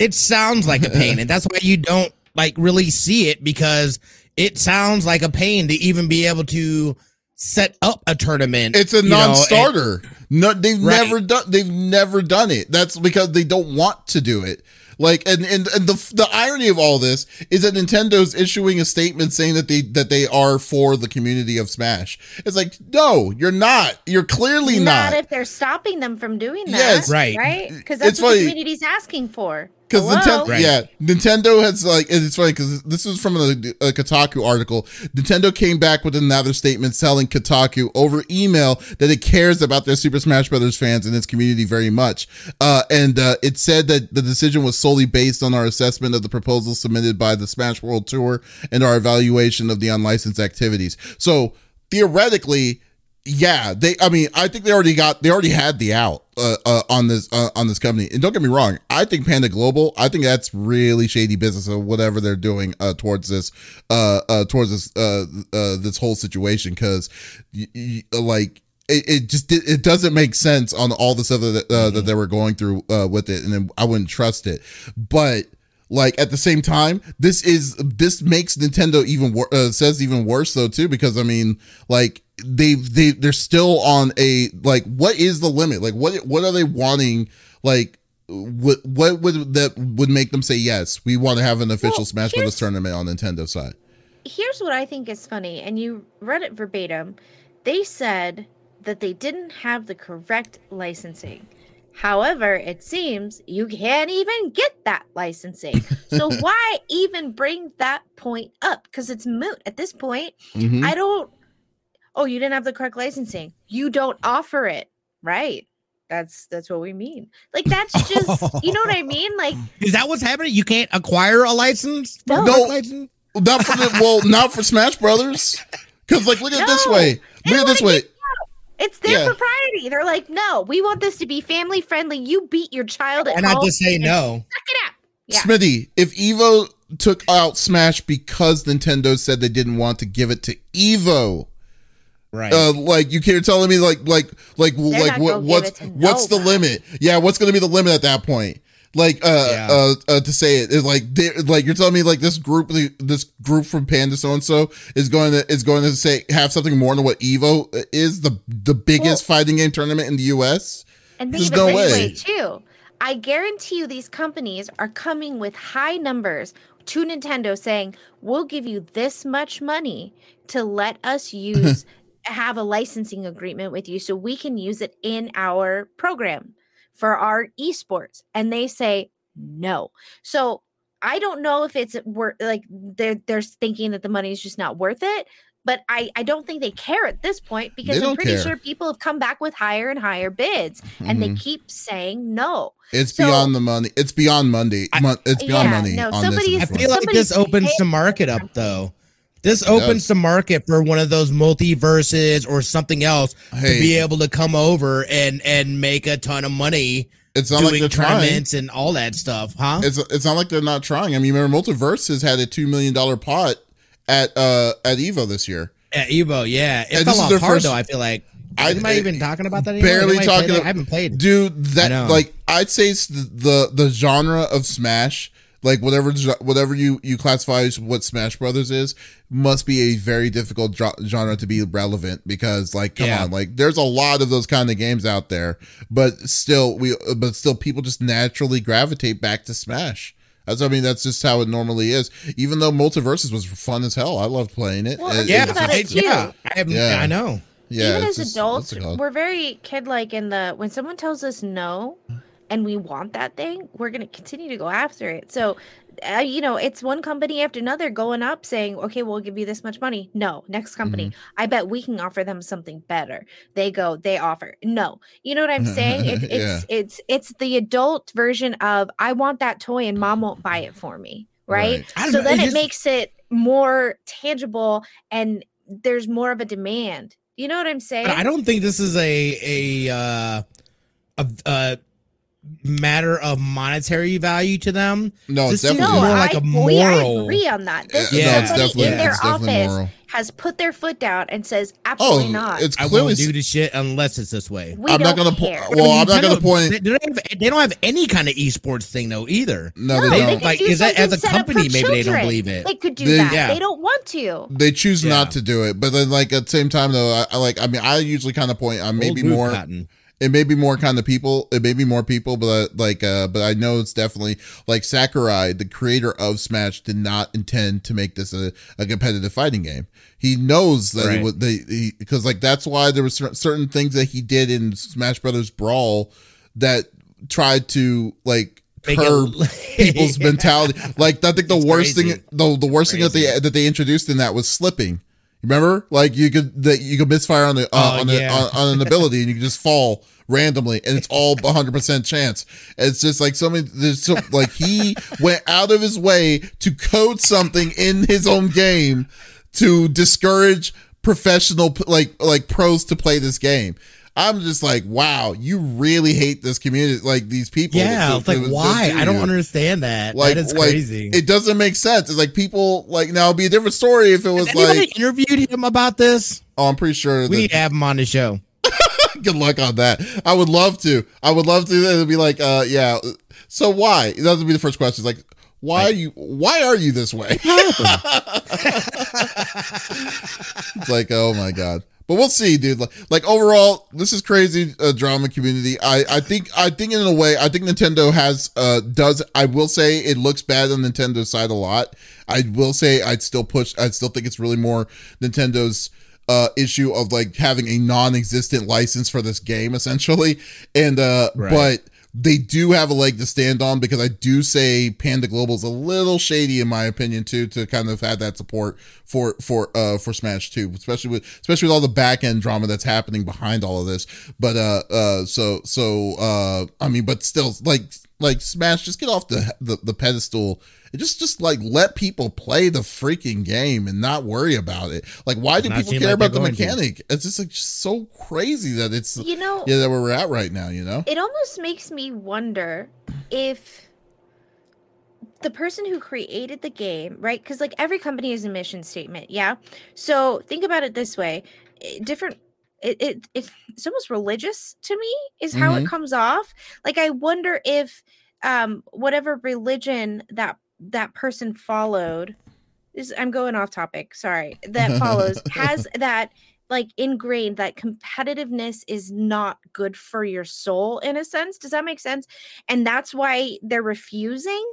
it sounds like a pain, and that's why you don't like really see it because it sounds like a pain to even be able to set up a tournament. It's a you know, and- non-starter. no, they've Right. never done. They've never done it. That's because they don't want to do it. Like, and and, and the the irony of all this is that Nintendo's issuing a statement saying that they that they are for the community of Smash. It's like, no, you're not. You're clearly Not not. if they're stopping them from doing that. Yes. Right. Right? Because It's that's what funny. the community's asking for. Because Nintendo, Right. yeah, Nintendo has like it's funny because this is from a, a Kotaku article. Nintendo came back with another statement telling Kotaku over email that it cares about their Super Smash Brothers fans and its community very much. Uh, and uh, it said that the decision was solely based on our assessment of the proposals submitted by the Smash World Tour and our evaluation of the unlicensed activities. So theoretically, yeah, they. I mean, I think they already got. They already had the out uh, uh, on this uh, on this company. And don't get me wrong, I think Panda Global. I think that's really shady business or whatever they're doing uh, towards this uh, uh towards this uh, uh this whole situation because y- y- like. It, it just it doesn't make sense on all this other that, uh, that they were going through uh, with it, and then I wouldn't trust it. But like at the same time this is this makes nintendo even wor- uh, says even worse though too because i mean like they've they they're still on a like what is the limit like what what are they wanting like what what would that would make them say yes we want to have an official Well, smash brothers tournament on nintendo side Here's what I think is funny, and you read it verbatim. They said that they didn't have the correct licensing. However, it seems you can't even get that licensing. So why even bring that point up? Because it's moot at this point. Mhm. I don't. Oh, you didn't have the correct licensing. You don't offer it, right? That's that's what we mean. Like that's just you know what I mean. Like Is that what's happening? You can't acquire a license? for No. a No. license? not for the well not for smash brothers because like look at it this way look at this way it's their Yeah. propriety. They're like, no, we want this to be family friendly. You beat your child at Why not home. just say no? Suck it up. Yeah. Smitty, if Evo took out Smash because Nintendo said they didn't want to give it to Evo, Right. uh, like you can't telling me like like like like what gonna what's it what's the limit? Yeah, what's going to be the limit at that point? Like uh Yeah. uh, uh to say it is like like you're telling me like this group this group from Panda so and so is going to is going to say have something more than what Evo is the the biggest fighting game tournament in the U.S. And There's no of it this way. way too. I guarantee you these companies are coming with high numbers to Nintendo saying, We'll give you this much money to let us use have a licensing agreement with you so we can use it in our program for our esports. And they say no. So I don't know if it's worth like they're they're thinking that the money is just not worth it. But I, I don't think they care at this point because I'm pretty care. sure people have come back with higher and higher bids and they Mhm. keep saying no. It's So- beyond the money. It's beyond Monday. I- it's beyond Yeah, money no, on somebody- this. I feel like Somebody's this opens the market up though. This opens the market for one of those MultiVersus or something else Hey. to be able to come over and and make a ton of money It's not doing like they're trying. and all that stuff, huh? It's it's not like they're not trying. I mean, remember MultiVersus had a two million dollar pot at uh at Evo this year. At Evo, yeah, it And fell off hard first- though. I feel like. I- Am I even talking about that? Anymore? barely talking played it? ab- I haven't played. Dude, that like I'd say it's the, the the genre of Smash, like whatever whatever you you classify as what Smash Brothers is, must be a very difficult jo- genre to be relevant because like come Yeah. on, like there's a lot of those kind of games out there, but still we but still people just naturally gravitate back to Smash. That's I mean that's just how it normally is. Even though MultiVersus was fun as hell, I loved playing it. Well, It- Yeah, it- about it, I- yeah, too. I, Yeah. I know. yeah, Even as just- adults, what's it called? we're very kid like in the when someone tells us no and we want that thing, we're going to continue to go after it. So, uh, you know, it's one company after another going up saying, okay, we'll give you this much money. No, next company. Mm-hmm. I bet we can offer them something better. They go, they offer. No. You know what I'm saying? It, it's, Yeah. it's, it's the adult version of, I want that toy and mom won't buy it for me. Right. Right. So know, then it it just- makes it more tangible and there's more of a demand. You know what I'm saying? I don't think this is a a uh, a, a matter of monetary value to them. no, it's this definitely no, more I, like a we, I agree on that. This Yeah, is it's somebody definitely- in their it's definitely office moral. has put their foot down and says, oh, absolutely not. it's I clearly. won't do this shit unless it's this way. we I'm not don't gonna po- care. well, I'm not gonna point- They, they don't have, they don't have any kind of esports thing though either. no, no, they they don't. Like, do is that- as a set up for company, maybe they don't children. believe it. They could do They- that. Yeah. They don't want to. they choose Yeah. not to do it, but then like at the same time though, I, I like. I mean, I usually kind of point uh, on maybe Old move, more. Cotton. It may be more kind of people it may be more people but uh, like uh but i know it's definitely like sakurai the creator of smash did not intend to make this a, a competitive fighting game he knows that Right. was they because like that's why there were cer- certain things that he did in smash brothers brawl that tried to like curb people's mentality like i think the It's worst crazy. thing the, the worst thing that they that they introduced in that was slipping Remember, like you could that you could misfire on the uh, Oh, on, the, yeah. on, on an ability and you could just fall randomly, and it's all 100 percent chance. It's just like so many. There's so like he went out of his way to code something in his own game to discourage professional like like pros to play this game. I'm just like, wow, you really hate this community, like these people. Yeah, it's like to why? do I don't understand that. Like, that is like, crazy. It doesn't make sense. It's like people like now it'd be a different story if it was like, interviewed him about this? oh, I'm pretty sure. We that- have him on the show. good luck on that. I would love to. I would love to. It'd be like, uh, yeah. So why? That would be the first question. It's like, why are you? Why are you this way? it's like, oh my god. But we'll see, dude. Like, like overall, this is crazy uh, drama community. I, I think, I think in a way, I think Nintendo has, uh, does. I will say it looks bad on Nintendo's side a lot. I will say I'd still push. I still think it's really more Nintendo's uh issue of like having a non-existent license for this game essentially and uh Right. but they do have a leg to stand on because I do say Panda Global is a little shady in my opinion too to kind of have that support for for uh for Smash 2 especially with especially with all the back end drama that's happening behind all of this. But uh uh so so uh I mean but still like like Smash just get off the the, the pedestal just just like let people play the freaking game and not worry about it like why do people care like about the they're to. mechanic it's just like so crazy that it's You know, yeah that where we're at right now you know it almost makes me wonder if the person who created the game, right? Because like every company has a mission statement, yeah. So think about it this way: eh, different. It, it, it it's almost religious to me is how Mhm. it comes off. Like I wonder if um whatever religion that that person followed is I'm going off topic. Sorry. That follows has that like ingrained that competitiveness is not good for your soul in a sense. Does that make sense? And that's why they're refusing.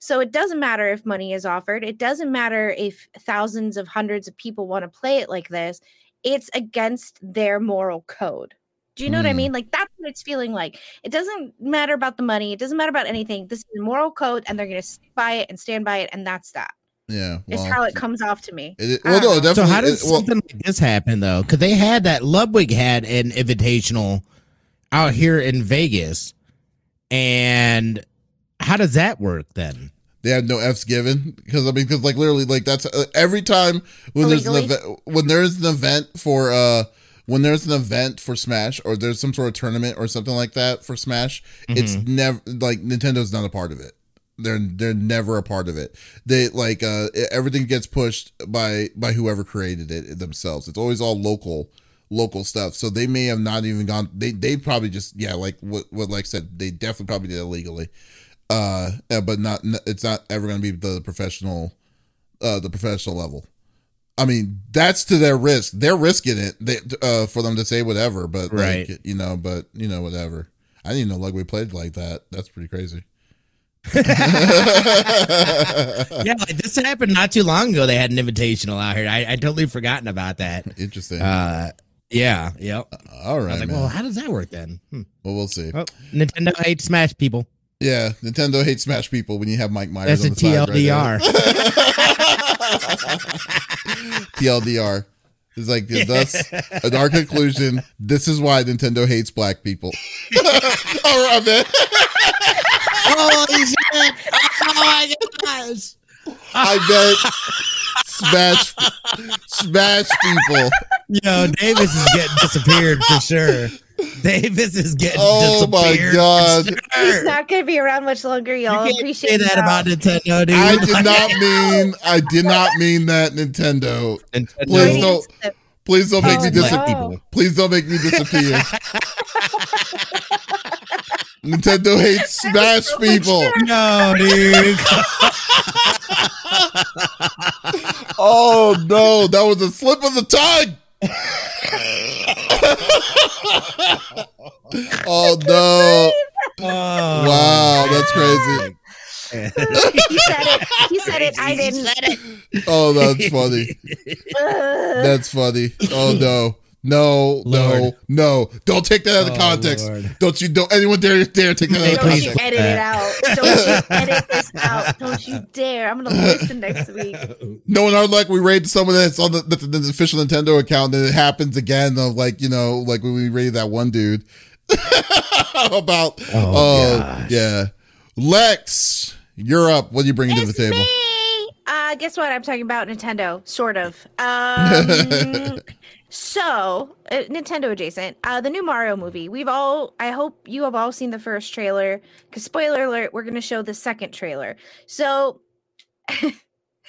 So it doesn't matter if money is offered. It doesn't matter if thousands of hundreds of people want to play it like this. It's against their moral code. Do you know what I Mm. mean? Like that's what it's feeling like. It doesn't matter about the money. It doesn't matter about anything. This is a moral code, and they're going to stick by it and stand by it, and that's that. yeah Is well, how it comes off to me. it, well don't no definitely So how does it- well, something like this happen though? Because they had that Ludwig had an invitational out here in Vegas, and how does that work then? they had no f's given because i mean because like literally like that's uh, every time when there's an event when there's an event for uh when there's an event for smash or there's some sort of tournament or something like that for smash it's never like nintendo's not a part of it. They're they're never a part of it. They like uh everything gets pushed by by whoever created it themselves. It's always all local local stuff. So they may have not even gone they they probably just yeah like what what like said they definitely probably did illegally uh uh, but not it's not ever going to be the professional uh the professional level i mean that's to their risk they're risking it they, uh for them to say whatever but Right. like you know but you know whatever i didn't even know like we played like that that's pretty crazy yeah, like this happened not too long ago. They had an invitational out here. I, I totally forgotten about that. Interesting. Uh, yeah, yep. All I was like, man. well, how does that work then? Hmm. well, we'll see. Oh, Nintendo hates Smash people. Yeah, Nintendo hates Smash people when you have Mike Myers That's on a the side right. TLDR. TLDR. It's like thus in our conclusion. This is why Nintendo hates black people. All right, man. Holy shit! Oh my gosh! I bet smash smash people. Yo, Davies is getting disappeared for sure. Davies is getting Oh my disappeared. God. For He's not going to be around much longer, y'all. You can't Appreciate say that y'all. about Nintendo, dude. I did not mean I did not mean that Nintendo. Nintendo Please don't please don't make Oh, me disappear. people. Please don't make me disappear. Nintendo hates Smash people. No, dude. Oh no, that was a slip of the tongue. oh no. Oh, Wow, that's crazy. he said it. He said it. I didn't. Oh, that's funny. That's funny. Oh no. No, no, Lord. no. Don't take that out of Oh, context. Lord. Don't you don't anyone dare dare take that out of context. Don't you edit it out. Don't you edit this out. Don't you dare. I'm going to listen next week. No, in our luck, we raid someone that's on the, the, the official Nintendo account, and it happens again. Of like you know, like when we raided that one dude about. Oh, oh, gosh. yeah, Lex, you're up. What are you bringing to the table? me. Uh, guess what? I'm talking about Nintendo, sort of. Um, so uh, Nintendo adjacent. Uh, the new Mario movie. We've all. I hope you have all seen the first trailer. Because spoiler alert, we're going to show the second trailer. So.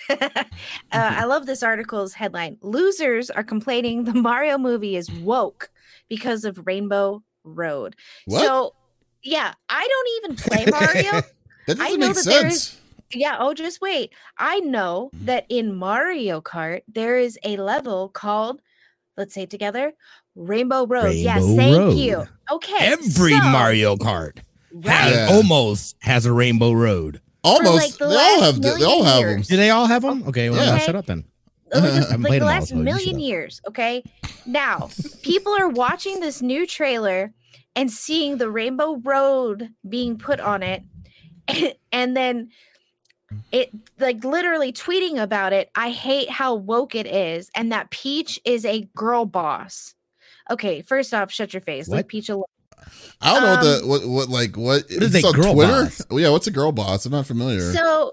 uh, I love this article's headline. Losers are complaining the Mario movie is woke because of Rainbow Road. What? So, yeah, I don't even play Mario. that doesn't know make that there sense. Yeah, oh, just wait. I know Mm-hmm. that in Mario Kart, there is a level called, let's say it together, Rainbow Road. yes, thank Road. you. Okay. Every so- Mario Kart has Yeah. almost has a Rainbow Road. Almost. like, the they all last have. They all have years. Do they all have them? Okay, well, Yeah. now Okay. shut up then. Like, the- haven't like the them all, last so million years. Okay. Now, people are watching this new trailer and seeing the Rainbow Road being put on it, and then it like literally tweeting about it. I hate how woke it is, and that Peach is a girl boss. Okay, first off, shut your face. Leave What? Peach alone. I don't know what the Um, what what like what. What is it's a on girl Twitter? boss? Oh, yeah, what's a girl boss? I'm not familiar. So,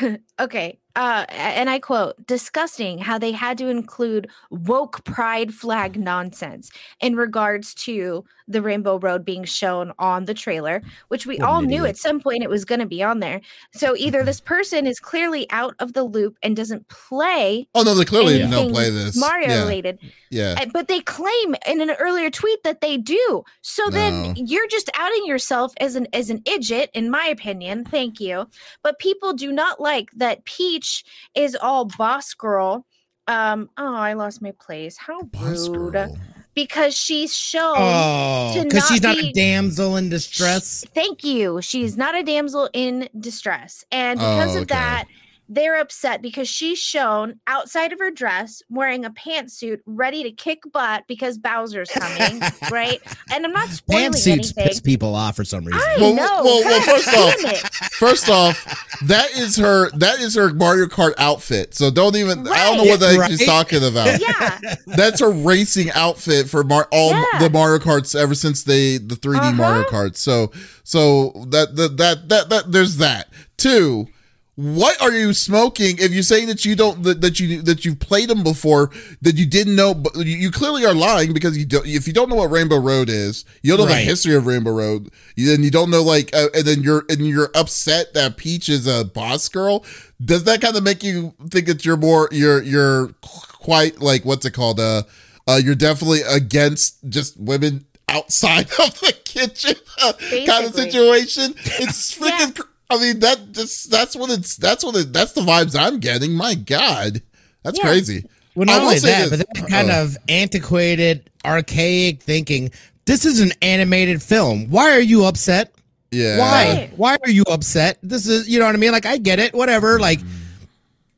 okay, uh, and I quote: "Disgusting how they had to include woke pride flag nonsense in regards to the Rainbow Road being shown on the trailer, which we What all knew at some point it was going to be on there. So either this person is clearly out of the loop and doesn't play oh no, they clearly don't play this. Mario yeah, related, yeah. uh, but they claim in an earlier tweet that they do. So No. then you're just outing yourself as an as an idiot, in my opinion. Thank you. But people do not like that Peach is all boss girl. Um, oh, I lost my place. How Boss rude. girl. Because she's shown Oh, because she's not be- a damsel in distress. Thank you. She's not a damsel in distress. And because Oh, of that, they're upset because she's shown outside of her dress wearing a pantsuit ready to kick butt because Bowser's coming, right? And I'm not spoiling Pantsuits anything. piss people off for some reason. I Well, know. well, well, God first off- it. First off, that is her. That is her Mario Kart outfit. So don't even. I don't know what the heck Right. she's talking about. Yeah. That's her racing outfit for Mar- all Yeah. the Mario Karts ever since they the 3D Uh-huh. Mario Karts. So so that that that that that there's that. Two. What are you smoking? If you're saying that you don't that, that you that you've played them before, that you didn't know, but you, you clearly are lying because you don't. If you don't know what Rainbow Road is, you don't know the history of Rainbow Road. You, then you don't know like, uh, and then you're and you're upset that Peach is a boss girl. Does that kind of make you think that you're more you're you're quite like what's it called? Uh, uh, you're definitely against just women outside of the kitchen uh, kind of situation. It's Yeah. freaking. cr I mean that just that's what it's that's what it that's the vibes I'm getting. My God, that's Yeah. crazy. Well, I not will only say that, this- but that kind oh. of antiquated, archaic thinking. This is an animated film. Why are you upset? Yeah. Why? Right. Why are you upset? This is, you know what I mean? Like, I get it, whatever. Like,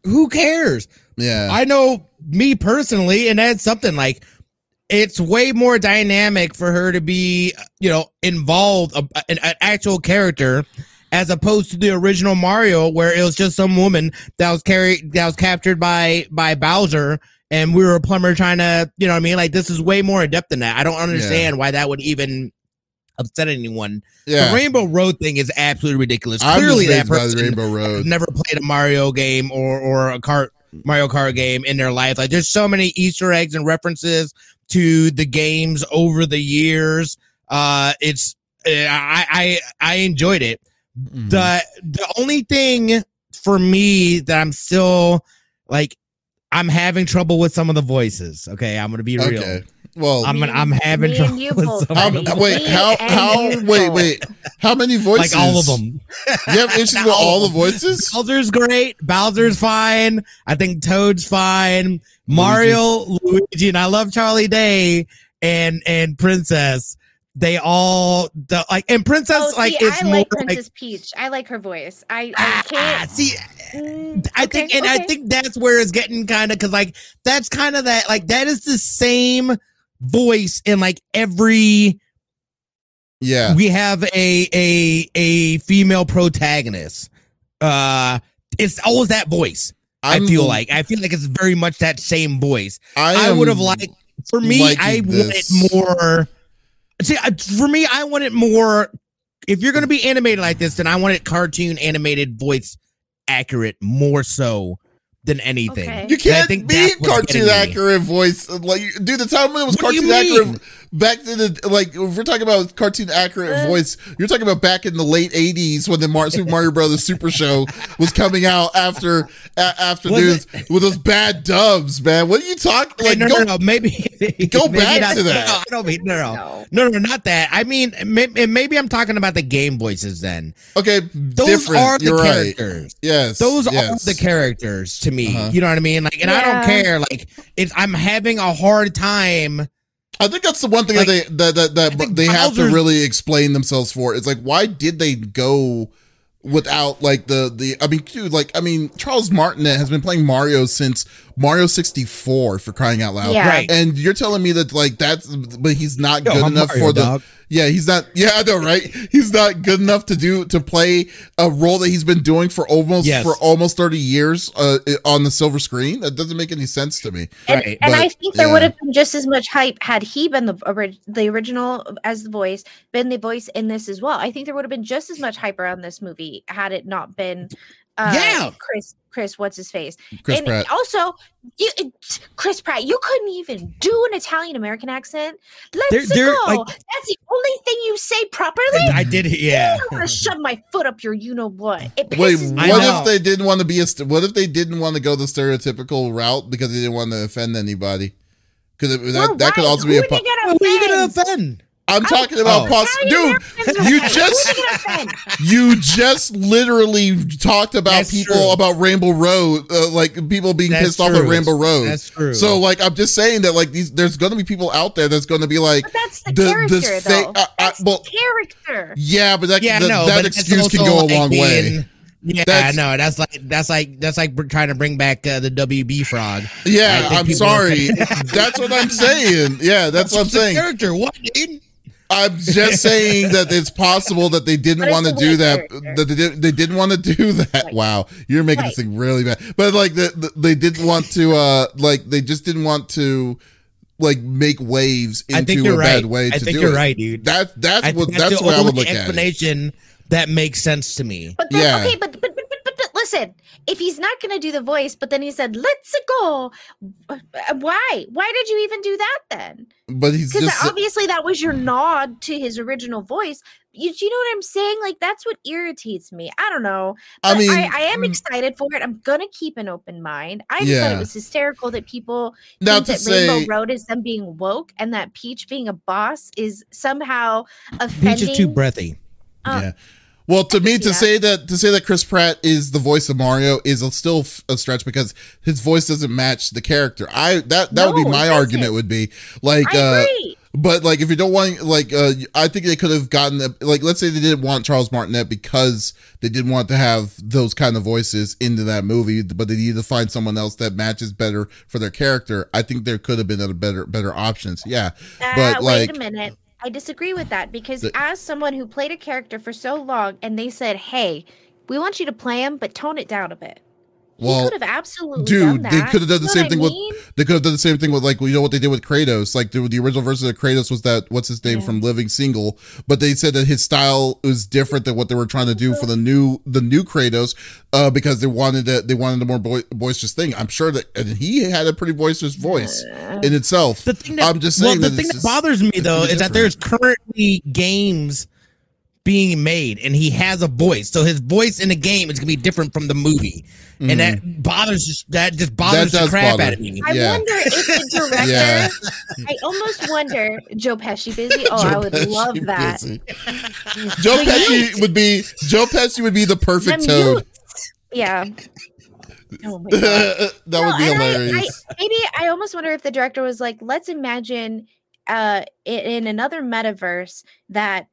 who cares? Yeah. I know me personally, and that's something like it's way more dynamic for her to be, you know, involved, a- an, an actual character, as opposed to the original Mario, where it was just some woman that was carried, that was captured by by Bowser, and we were a plumber trying to, you know, what I mean, like this is way more in depth than that. I don't understand why that would even upset anyone. yeah. The Rainbow Road thing is absolutely ridiculous. I'm Clearly, that person Rainbow Road. never played a Mario game or or a cart Mario Kart game in their life. Like there's so many Easter eggs and references to the games over the years. Uh, it's uh, I I I enjoyed it. Mhm. The the only thing for me that I'm still like I'm having trouble with some of the voices. Okay, I'm gonna be real. Okay. Well, I'm Me- I'm having trouble you with some of buddy. them. wait, how how wait, wait. How many voices? like all of them. You have issues with all the voices? Bowser's great. Bowser's fine. I think Toad's fine. Mario, Luigi, and I love Charlie Day and and Princess. They all the like and Princess Oh, like see, it's I more like like Princess Peach. I like her voice. I, I ah, can't. see. Mm, I okay, think and I think that's where it's getting kind of because like that's kind of that like that is the same voice in like every Yeah. we have a a a female protagonist. Uh it's always that voice. i I'm- feel like I feel like it's very much that same voice. I, am would have liked for me. I want this. it more. See, for me, I want it more. If you're going to be animated like this, then I want it cartoon animated voice accurate more so than anything. Okay. You can't think be cartoon accurate voice. Like, dude, the time when it was What cartoon accurate mean? Back to the like, if we're talking about cartoon accurate Uh. voice, you're talking about back in the late '80s when the Mar- Super Mario Brothers Super Show was coming out after a- after Was with those bad dubs, man. What are you talking? Hey, Like, no, go, no, no, maybe go maybe back not- to that. No, I don't mean no, no, No. no, no, not that. I mean, maybe, maybe I'm talking about the game voices. Then okay, those different. are the you're right. characters. Yes, those yes. are the characters to me. Uh-huh. You know what I mean? Like, and I don't care. Like, it's I'm having a hard time. I think that's the one thing Like, that they that that, I that think they have to really explain themselves for. It's like why did they go without like the the I mean dude like I mean Charles Martinet has been playing Mario since Mario 64 for crying out loud. Yeah. Right. And you're telling me that like that's but he's not Yo, good I'm enough Mario, for the dog. Yeah, he's not yeah, I know, right? He's not good enough to do to play a role that he's been doing for almost Yes. for almost 30 years uh on the silver screen. That doesn't make any sense to me. And, Right, and but, I think there yeah. would have been just as much hype had he been the the original as the voice, been the voice in this as well. I think there would have been just as much hype around this movie had it not been uh, Yeah. Chris Chris what's his face Chris and Pratt. also you, Chris Pratt you couldn't even do an Italian American accent. Let's They're- they're, go. like- That's the only thing you say properly. I did, yeah. I'm gonna shove my foot up your you know what. It Wait, pisses I me what if they didn't want to be a? St- what if they didn't want to go the stereotypical route because they didn't want to offend anybody? Because that, We're that could also Who be a. are they Po- Who are you gonna offend? Offend? I'm talking about oh. poss- dude. You just Who are they gonna offend? you just literally talked about That's people true. about Rainbow Road, uh, like people being That's pissed off at Rainbow Road. That's true. So like I'm just saying that like these there's going to be people out there that's going to be like But that's the, The- the character, fa- though. That's well- the character. yeah, but that yeah, that, no, that but excuse can go a like long way. Yeah, That's- no, that's like that's like that's like br- trying to bring back uh, the WB frog. Yeah, I'm people are- sorry. that's what I'm saying. Yeah, that's what I'm saying. Character, what? Dude? I'm just saying that it's possible that they didn't want to do that. character. That they, did, they didn't want to do that. Right. Wow, you're making Right. this thing really bad. But like the, the, they didn't want to. uh Like they just didn't want to. Like make waves I think into you're a right. bad way I to think do you're it. right, dude. That that's I what think that's the what I would only look at. explanation that makes sense to me. But then, Yeah. okay, but but but listen, if he's not going to do the voice, but then he said, "Let's go," why? Why did you even do that then? But he's Because obviously that was your nod to his original voice. You, you know what I'm saying? Like that's what irritates me. I don't know. I mean, I, I am mm. excited for it. I'm gonna keep an open mind. I just thought it was hysterical that people now think to that say Rainbow Road is them being woke, and that Peach being a boss is somehow Peach is too breathy. uh, yeah. Well, to me, to say that to say that Chris Pratt is the voice of Mario is a, still a stretch because his voice doesn't match the character. I that that would be my argument. Would be like uh. But like, if you don't want, like, uh, I think they could have gotten, the, like, let's say they didn't want Charles Martinet because they didn't want to have those kind of voices into that movie, but they needed to find someone else that matches better for their character. I think there could have been other better, better options. Yeah, but Uh, like, wait a minute. I disagree with that because The- as someone who played a character for so long and they said, "Hey, we want you to play him, but tone it down a bit." Well, he could have absolutely dude, done they could have done the You same what I thing with- They could have done the same thing with like you know what they did with Kratos. Like the, the original version of Kratos was that what's his name Yeah. from Living Single, but they said that his style was different than what they were trying to do for the new the new Kratos, uh, because they wanted a, they wanted a more boy, boisterous thing. I'm sure that and he had a pretty boisterous voice in itself. The thing that, I'm just saying well, the that thing it's that just- bothers me though be is that there's currently games being made and he has a voice. So his voice in the game is gonna be different from the movie. And that bothers that just bothers the Mm-hmm. crap bother out of me. I Yeah. wonder if the director. Yeah. I almost wonder Joe Pesci busy. Oh, I would Pesci love that. busy. Joe The Pesci would be Joe Pesci would be the perfect The toad. mutes. Yeah. Oh my god. that would be and I- hilarious. I, maybe I almost wonder if the director was like, let's imagine uh i- in another metaverse that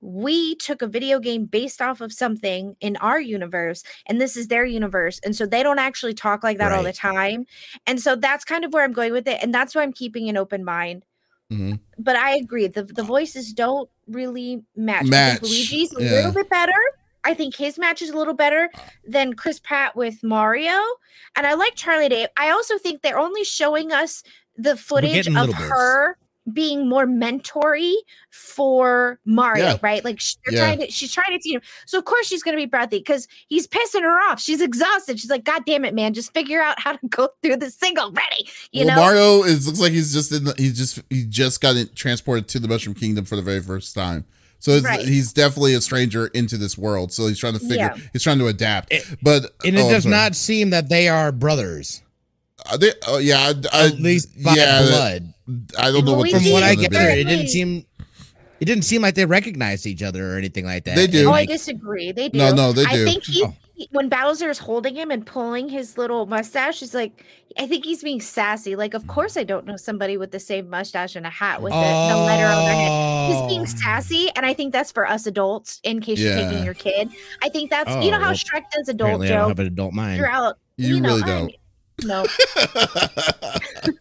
we took a video game based off of something in our universe and this is their universe and so they don't actually talk like that all the time and so that's kind of where i'm going with it and that's why i'm keeping an open mind Mhm. but i agree the, the voices don't really match, I Match, think luigi's a little bit better I think his match is a little better than Chris Pratt with Mario. And I like Charlie Day. I also think they're only showing us the footage of her. bits. Her being more mentory for Mario, Yeah. right? Like sh- they're Yeah. trying to, she's trying to teach him. So of course she's gonna be breathy because he's pissing her off. She's exhausted. She's like, God damn it, man, just figure out how to go through this single ready. You well, know, Mario is looks like he's just in. The, he's just he just got it transported to the Mushroom Kingdom for the very first time. So it's, Right. he's definitely a stranger into this world. So he's trying to figure. Yeah. He's trying to adapt. It- but And it oh, does not seem that they are brothers. Uh, they, oh yeah, I, I, At least by yeah, blood. I don't know what Luigi- From what I other gather, it didn't seem it didn't seem like they recognized each other or anything like that. They do. And, Oh, I disagree. They do. No, no, they do. I do. think he, Oh. he- when Bowser's holding him and pulling his little mustache, he's like, I think he's being sassy. Like, of course, I don't know somebody with the same mustache and a hat with the, the letter on their head. He's being Oh. sassy, and I think that's for us adults. In case you're taking your kid, I think that's you know Oh, how well, Shrek does adult Apparently, I don't have an adult mind. throughout. You, know, really I don't. mean, no,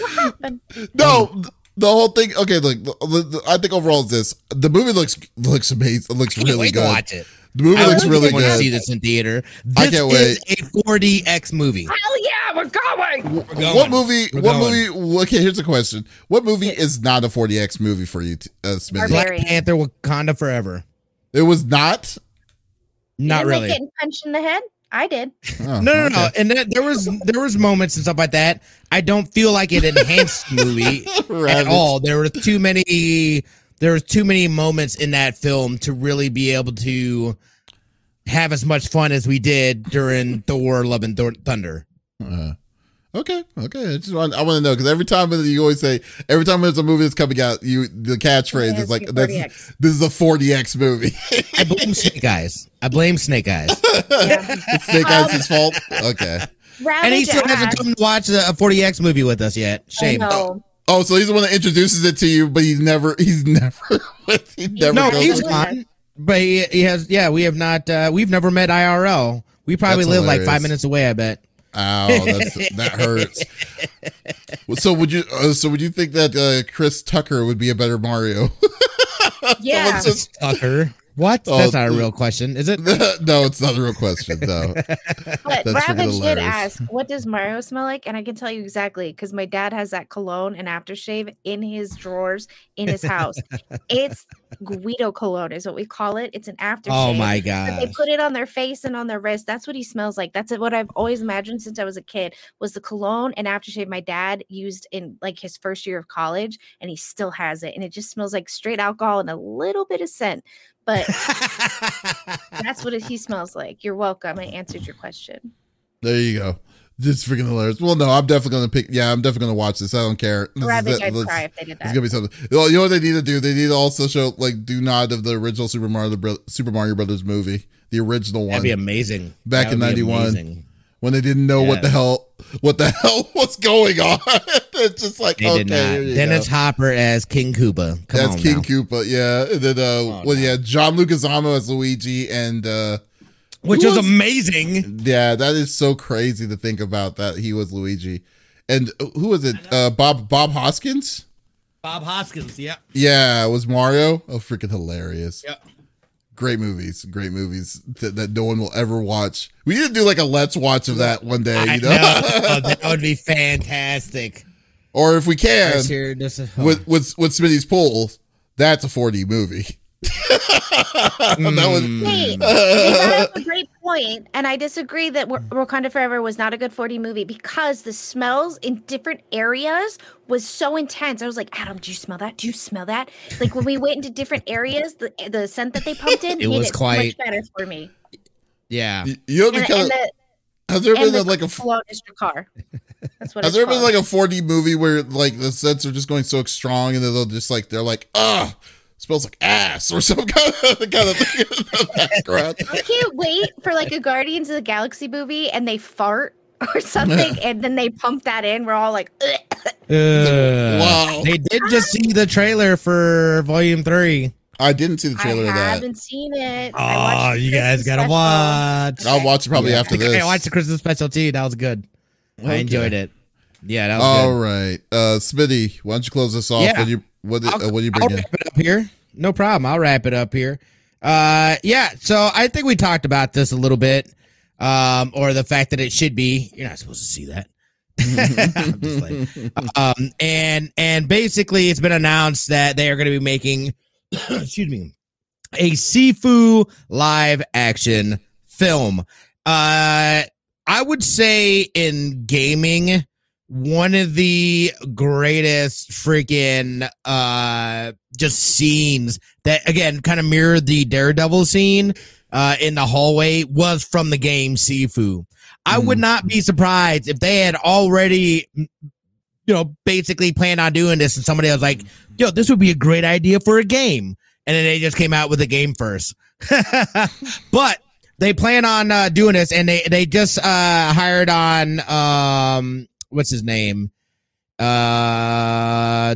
what happened? No, the whole thing. Okay, look, the, the, I think overall is this: the movie looks looks amazing. It looks Can't really wait good. to watch it. The movie I looks really really want to see this in theater. I This can't is a 4DX movie. Hell yeah, we're going. We're going. What movie? We're what going. movie? Okay, here's a question: What movie is not a 4DX movie for you, t- uh, Smitty? Black Panther Wakanda Forever. It was not. Not You really. Getting punched in the head. I did. Oh, No, no, okay. no. And there, there was there was moments and stuff like that. I don't feel like it enhanced the movie at all. There were too many there was too many moments in that film to really be able to have as much fun as we did during Thor: Love and Thor- Thunder. Uh, okay, okay. I just want I want to know because every time you always say every time there's a movie that's coming out, you the catchphrase is like that's, this is a 4DX movie. I blame Snake Eyes. I blame Snake Eyes. Yeah. it's Snake Um, Eyes' fault. Okay. And he still hasn't come to watch a, a 4DX movie with us yet. I Shame. know. Oh, so he's the one that introduces it to you, but he's never he's never he never No, goes he's with- fine. But he, he has, yeah, we have not, uh, we've never met IRL. We probably That's live like five minutes away, I bet. Ow, that's, that hurts. So would you? Uh, so would you think that uh, Chris Tucker would be a better Mario? Yeah. Someone says- Tucker. What? Oh, That's not a real question, is it? no, it's not a real question. No. But That's Ravage did ask, "What does Mario smell like?" And I can tell you exactly because my dad has that cologne and aftershave in his drawers in his house. it's Guido cologne, is what we call it. It's an aftershave. Oh my god. They put it on their face and on their wrist. That's what he smells like. That's what I've always imagined since I was a kid. Was the cologne and aftershave my dad used in like his first year of college, and he still has it, and it just smells like straight alcohol and a little bit of scent. But that's what it, he smells like. You're welcome. I answered your question. There you go. Just freaking hilarious. Well, no, I'm definitely gonna pick. Yeah, I'm definitely gonna watch this. I don't care. This is I'd Let's- cry if they did that. It's gonna be something. Well, You know what they need to do? They need to also show like do not of the original Super Mario Bro- Super Mario Brothers movie, the original one, That'd be amazing. Back That in would 91. when they didn't know what the hell what the hell was going on. it's just like They okay, did here not. Dennis go. Hopper as King Koopa. Come That's on King now. Koopa, yeah. And then uh, Oh, well, no. yeah, John Leguizamo as Luigi, and uh, which Who was was- amazing. yeah, that is so crazy to think about that he was Luigi. And uh, who was it? Uh, Bob Bob Hoskins. Bob Hoskins. Yeah. Yeah, it was Mario. Oh, freaking hilarious. Yeah. Great movies, great movies that, that no one will ever watch. We need to do like a let's watch of that one day, you know. know? Oh, that would be fantastic. or if we can, Let's hear this- oh. with with with Smitty's pool, that's a 4D movie. that was Mm. Wait, you brought up a great point, and I disagree that Wa- Wakanda Forever was not a good 4D movie because the smells in different areas was so intense. I was like, Adam, do you smell that? Do you smell that? Like when we went into different areas, the the scent that they pumped in It made was it quite- much better for me. yeah. you you know And, because and the, has there and been the like a f- Cologne district car. That's what has it's there been like a 4D movie where like the scents are just going so strong and then they'll just like they're like ah smells like ass or some kind of kind of thing in the background. I can't wait for like a Guardians of the Galaxy movie and they fart or something, and then they pump that in. We're all like, Uh, Wow. They did just see the trailer for Volume Three. I didn't see the I trailer of that. haven't seen it. I Oh, you guys Christmas gotta special. watch. I'll watch it probably Yeah. after this. I watched the Christmas special too. That was good. I enjoyed it. Yeah, that was All good. right, uh, Smitty, why don't you close this off? Yeah. What do you what, uh, what do you I'll in? wrap it up here. No problem. I'll wrap it up here. Uh, yeah. So I think we talked about this a little bit, um, or the fact that it should be. You're not supposed to see that. I'm just like- um, and and basically, it's been announced that they are going to be making, excuse me, a Sifu live action film. Uh, I would say in gaming, one of the greatest freaking uh just scenes that again kind of mirrored the Daredevil scene uh in the hallway was from the game Sifu. I would not be surprised if they had already you know basically planned on doing this and somebody was like, "Yo, this would be a great idea for a game." And then they just came out with a game first. but they plan on uh, doing this and they they just uh hired on um what's his name? Uh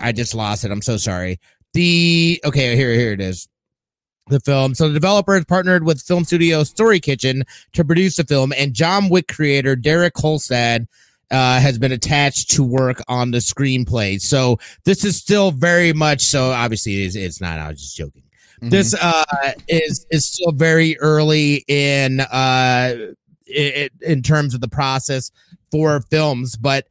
i just lost it. I'm so sorry. The okay here here it is. The film. So the developer has partnered with film studio story kitchen to produce the film and john wick creator derek kolstad uh, has been attached to work on the screenplay. So this is still very much so obviously it's, it's not i was just joking. Mm-hmm. this uh is is still very early in uh i in terms of the process for films but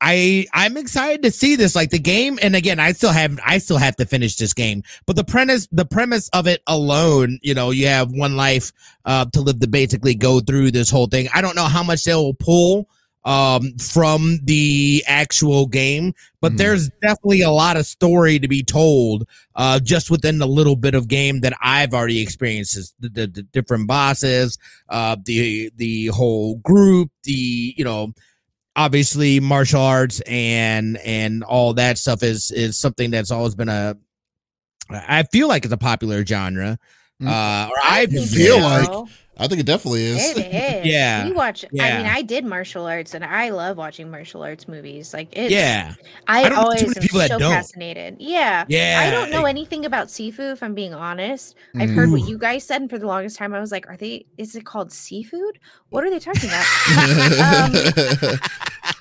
i i'm excited to see this like the game and again i still have i still have to finish this game but the premise the premise of it alone you know you have one life uh to live to basically go through this whole thing. I don't know how much they will pull um from the actual game but Mhm. there's definitely a lot of story to be told uh, just within the little bit of game that I've already experienced, is the, the, the different bosses, uh, the the whole group, the you know, obviously martial arts and and all that stuff is is something that's always been a. I feel like it's a popular genre, Mm. uh, or I think feel so. like- I think it definitely is. It is. Yeah. You watch. I mean, I did martial arts, and I love watching martial arts movies. Like, it's, yeah, I, I don't too always many am people that so don't. fascinated. Yeah. yeah. I don't know anything about seafood, if I'm being honest. I've heard Ooh. what you guys said, and for the longest time, I was like, "Are they? Is it called seafood? What are they talking about?" um,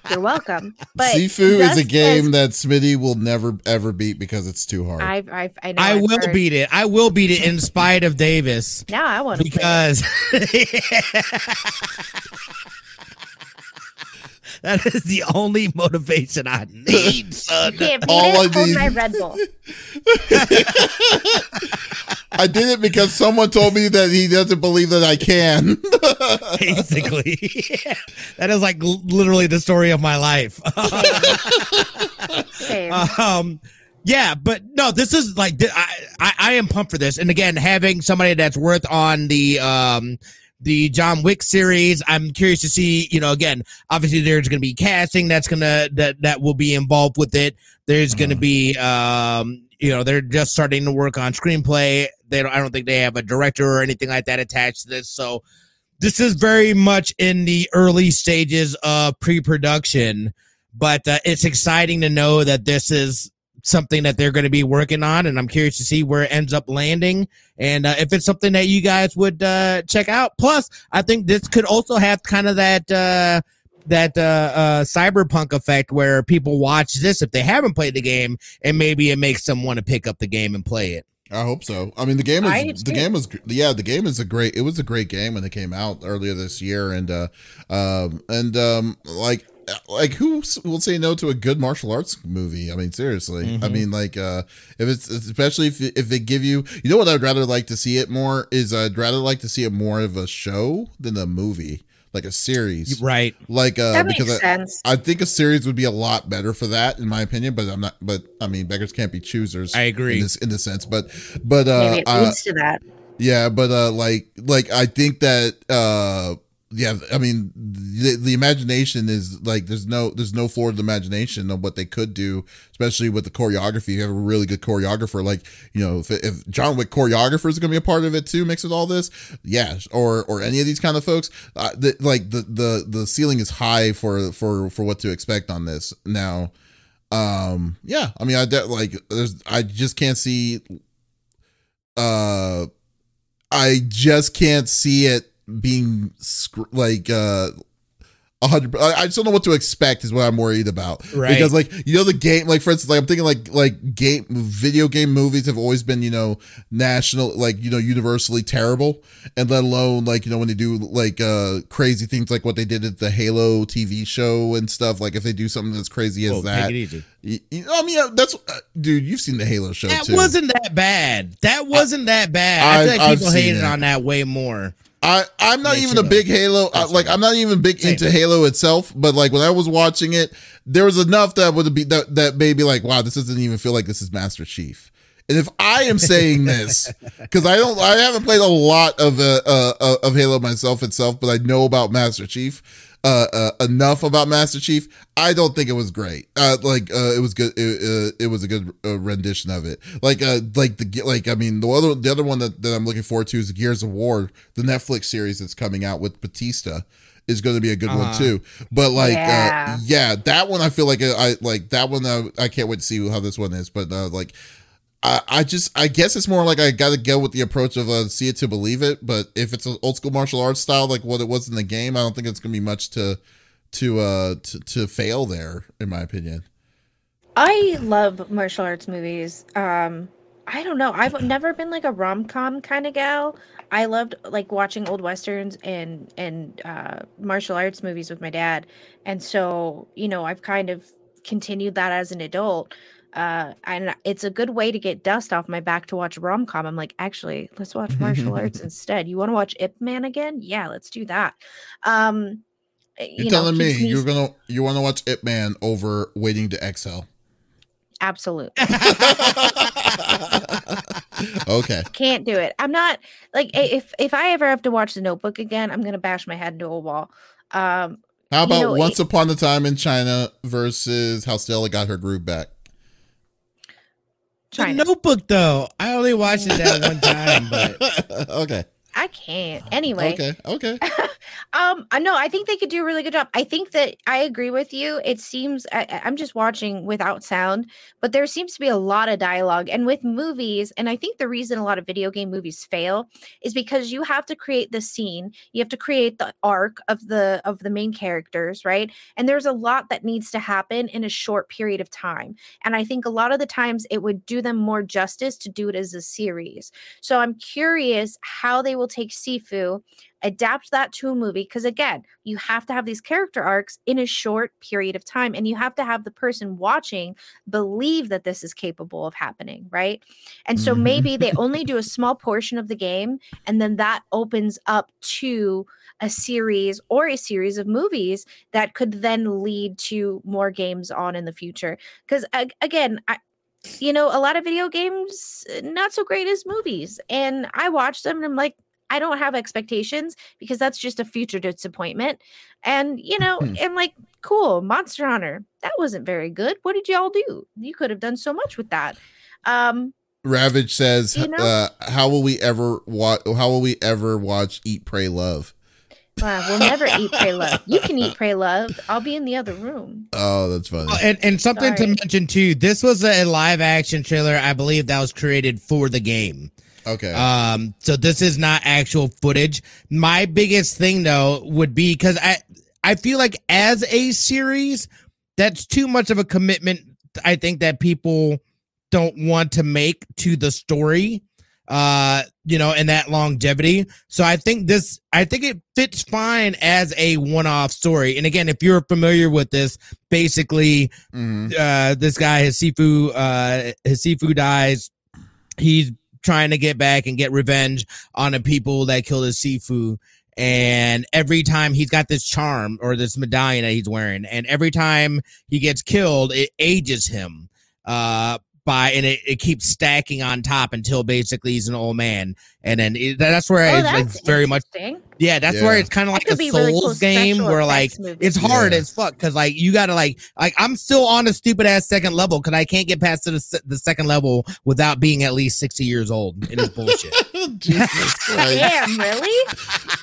you're welcome. But Sifu is a game as- that Smitty will never ever beat because it's too hard. I've, I've, I know. I I've will heard. beat it. I will beat it in spite of Davies. Now I want to because that is the only motivation I need, son. Can't All. I need- my Red Bull. I did it because someone told me that he doesn't believe that I can. Basically, that is like literally the story of my life. Same. um, yeah, but no, this is like I, I I am pumped for this, and again, having somebody that's worth on the um the John Wick series, I'm curious to see. You know, again, obviously there's going to be casting that's gonna that that will be involved with it. There's going to Uh-huh. be um you know they're just starting to work on screenplay. They don't, I don't think they have a director or anything like that attached to this, so this is very much in the early stages of pre-production, but uh, it's exciting to know that this is something that they're going to be working on, and I'm curious to see where it ends up landing, and uh, if it's something that you guys would uh, check out. Plus, I think this could also have kind of that uh, that uh, uh, cyberpunk effect where people watch this if they haven't played the game, and maybe it makes them want to pick up the game and play it. I hope so. I mean, the game is the game was yeah, the game is a great. It was a great game when it came out earlier this year, and uh, um, and um, like like who will say no to a good martial arts movie? I mean, seriously. Mm-hmm. I mean, like uh, if it's especially if if they give you, you know what I'd rather like to see it more is I'd rather like to see it more of a show than a movie like a series, right? Like uh, that because makes I, sense. I think a series would be a lot better for that, in my opinion. But I'm not. But I mean, beggars can't be choosers. I agree in this in this sense. But but uh, maybe it leads uh, to that. Yeah, but uh, like like I think that uh yeah, I mean the, the imagination is like there's no there's no floor to the imagination of what they could do, especially with the choreography. You have a really good choreographer, like you know if, if John Wick choreographer is going to be a part of it too, mix with all this, yeah, or or any of these kind of folks, uh, the, like the the the ceiling is high for for for what to expect on this now. Um, yeah, I mean I de- like there's I just can't see. Uh, I just can't see it being like uh hundred. I just don't know what to expect. Is what I'm worried about. Right. Because like you know the game, like for instance, like I'm thinking like like game video game movies have always been you know national like you know universally terrible, and let alone like you know when they do like uh crazy things like what they did at the Halo TV show and stuff. Like if they do something that's crazy as that. It easy. You, you know, I mean, that's uh, dude. You've seen the Halo show. That too. wasn't that bad. That wasn't I, that bad. I, feel like people hated it. on that way more. I I'm not even a big Halo. I, like I'm not even big Same. into Halo itself. But like when I was watching it, there was enough that would be that that made me like, wow, this doesn't even feel like this is Master Chief. And if I am saying this, because I don't, I haven't played a lot of uh, uh, of Halo myself itself, but I know about Master Chief uh, uh, enough about Master Chief. I don't think it was great. Uh, like uh, it was good. It, uh, it was a good uh, rendition of it. Like uh, like the like I mean the other the other one that, that I'm looking forward to is Gears of War, the Netflix series that's coming out with Batista is going to be a good uh-huh. one too. But like, yeah. Uh, yeah, that one I feel like uh, I like that one. I, I can't wait to see how this one is. But uh, like, I, I just I guess it's more like I got to go with the approach of uh, see it to believe it. But if it's an old school martial arts style like what it was in the game, I don't think it's gonna be much to to uh to, to fail there, in my opinion. I love martial arts movies. Um, I don't know. I've never been like a rom com kind of gal. I loved like watching old westerns and and uh, martial arts movies with my dad, and so you know I've kind of continued that as an adult uh and it's a good way to get dust off my back to watch rom-com. I'm like actually let's watch martial arts instead. You want to watch ip man again? Yeah let's do that. Um eh, you're you telling know, me, me you're gonna you want to watch ip man over waiting to exhale. Absolutely okay. Can't do it. I'm not like if if i ever have to watch the notebook again i'm gonna bash my head into a wall. Um how about you know, once it, upon a time in china versus how stella got her groove back China. The Notebook, though, I only watched it that one time, but okay. I can't. Anyway. Okay. Okay. um, I know. I think they could do a really good job. I think that I agree with you. It seems I, I'm just watching without sound, but there seems to be a lot of dialogue. And with movies, and I think the reason a lot of video game movies fail is because you have to create the scene. You have to create the arc of the of the main characters, right? And there's a lot that needs to happen in a short period of time. And I think a lot of the times it would do them more justice to do it as a series. So I'm curious how they will take Sifu, adapt that to a movie. Because again, you have to have these character arcs in a short period of time, and you have to have the person watching believe that this is capable of happening, right? And so mm-hmm. maybe they only do a small portion of the game, and then that opens up to a series or a series of movies that could then lead to more games on in the future. Because again, I, you know, a lot of video games not so great as movies. And I watch them and I'm like, I don't have expectations because that's just a future disappointment. And, you know, hmm. I'm like, cool, Monster Hunter, that wasn't very good. What did y'all do? You could have done so much with that. Um, Ravage says, you know? uh, "How will we ever watch? How will we ever watch Eat, Pray, Love?" Wow, we'll never eat, pray, love. You can eat, pray, love. I'll be in the other room. Oh, that's funny. Oh, and and something Sorry. to mention too. This was a live action trailer, I believe, that was created for the game. Okay. Um, so this is not actual footage. My biggest thing though would be because I I feel like as a series, that's too much of a commitment. I think that people don't want to make to the story. Uh, you know, and that longevity. So I think this, I think it fits fine as a one-off story. And again, if you're familiar with this, basically, Mhm. uh this guy his sifu uh his sifu dies he's trying to get back and get revenge on the people that killed his sifu. And every time he's got this charm or this medallion that he's wearing and every time he gets killed it ages him. Uh by and it, it keeps stacking on top until basically he's an old man and then it, that's where Oh, it's, that's it's very much yeah, that's Yeah. where it's kind of like a be really Souls cool game where like movie. it's hard Yeah. as fuck because like you gotta like like I'm still on a stupid ass second level because I can't get past to the, the second level without being at least sixty years old in this bullshit. Jesus Christ. Damn, really?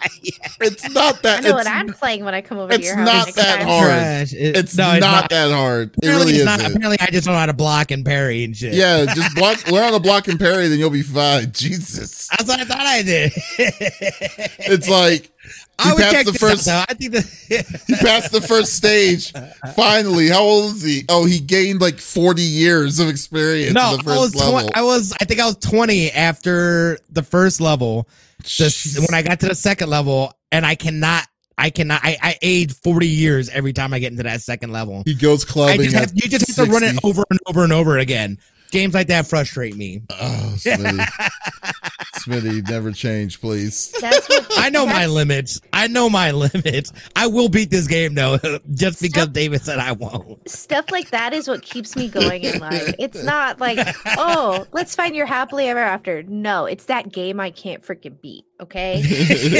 It's not that. I that. know what I'm playing when I come over to it's your house. not next that time. hard. Trash. It- it's no, not, that hard. It Apparently, really isn't. Apparently, I just don't know how to block and parry and shit. Yeah, just block, learn how to block and parry, then you'll be fine. Jesus. that's what I thought I did. It's like I would check the first- out. I think that he passed the first stage. Finally, how old is he? Oh, he gained like 40 years of experience no, the I was level. tw- I was. I think I was twenty after the first level. the, when I got to the second level, and I cannot, I cannot, I, I age 40 years every time I get into that second level. he goes I clubbing. just have, you just have to run it over and over and over again. Games like that frustrate me. Oh, Smitty. Smitty, never change, please. That's what I know my limits. I know my limits. I will beat this game though, just because Stop. David said I won't. Stuff like that is what keeps me going in life. It's not like, oh, let's find your happily ever after. No, it's that game I can't freaking beat. Okay,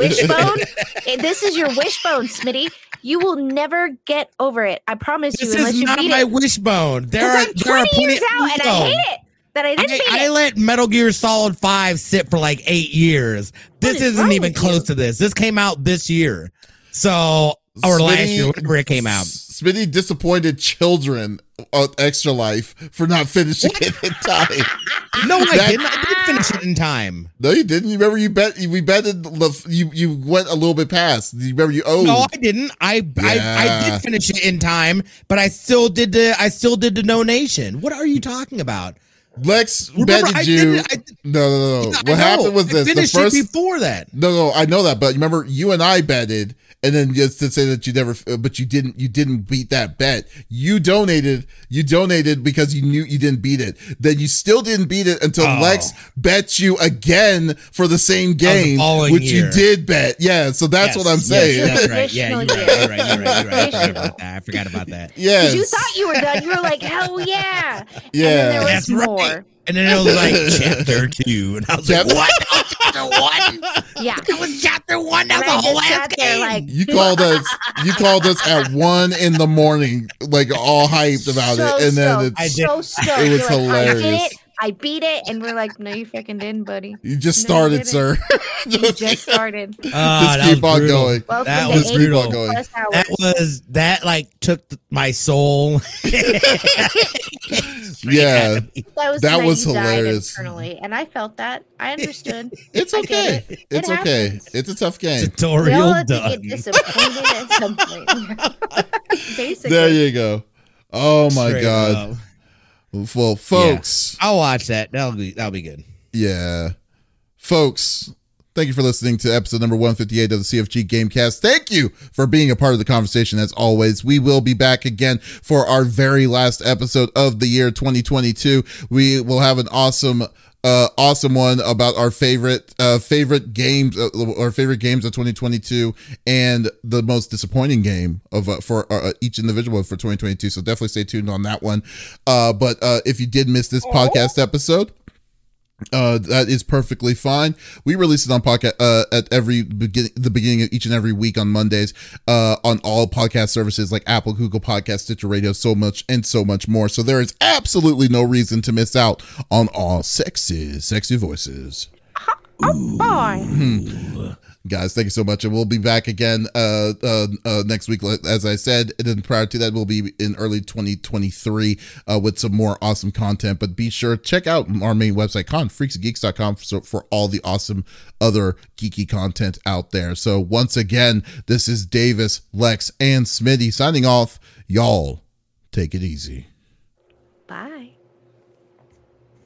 wishbone. eh, This is your wishbone, Smitty. You will never get over it. I promise you, This is you not beat my it. wishbone. There are I'm there are 20 plenty. years out, and I hate it that I didn't I, I it. let Metal Gear Solid 5 sit for like eight years. This is isn't even close you? to this. This came out this year. So, or last year, whenever it came out. Smitty disappointed children on Extra Life for not finishing it in time. No, I didn't. I did finish it in time. No, you didn't. You remember you bet we betted you you went a little bit past. You remember you owed. No, I didn't. I, I I did finish it in time, but I still did the I still did the donation. What are you talking about? Lex Remember, betted you. I no, no, no. I What happened was this: the first. it before that. No, no, I know that, but remember, you and I betted, and then just to say that you never, uh, but you didn't, you didn't beat that bet. You donated, you donated because you knew you didn't beat it. Then you still didn't beat it until Oh. Lex bet you again for the same game, following which year. you did bet. Yeah, so that's Yes, what I'm yes, saying. that's right. Yeah, you're right. You're right. You're right. You're right. I forgot about that. I forgot about that. yes. You thought you were done. You were like, hell yeah. And Yeah. then there was That's right. more. And then it was like chapter two, and I was Chap- like, "What? That was chapter one? Yeah. That was chapter one. That And was I the whole just ass sat there like, You called us. You called us at one in the morning, like all hyped about so it, and then stoked, it's, I so stoked. It was You're like, I hilarious. did it. I beat it, and we're like, no, you freaking didn't, buddy. you just No, you started, sir. You just, just started. Ah, just keep on brutal. going. Welcome That was Just keep on brutal. going. That was that like took th- my soul. Yeah. That was That was hilarious. internally, and I felt that. I understood. It's okay. it. It It's okay. happens. It's a tough game. Tutorial all done. get disappointed at some point. Basically, There you go. Oh my Straight god. up. Well, folks. I'll watch that. That'll be that'll be good. Yeah. Folks, thank you for listening to episode number 158 of the CFG Gamecast. Thank you for being a part of the conversation as always. We will be back again for our very last episode of the year 2022. We will have an awesome uh awesome one about our favorite uh favorite games uh, our favorite games of 2022 and the most disappointing game of uh, for uh, each individual for 2022 so definitely stay tuned on that one. Uh but uh if you did miss this podcast episode uh, that is perfectly fine. We release it on podcast uh, at every beginning, the beginning of each and every week on Mondays, uh, on all podcast services like Apple, Google Podcast, Stitcher Radio, so much and so much more. So there is absolutely no reason to miss out on all sexy, sexy voices. oh boy. Guys thank you so much. And we'll be back again uh, uh, uh next week. As i said and then prior to that we'll be in early 2023 uh with some more awesome content. But be sure check out our main website confreaksgeeks.com for, for all the awesome other geeky content out there. So once again this is davies lex and smitty signing off. Y'all take it easy. Bye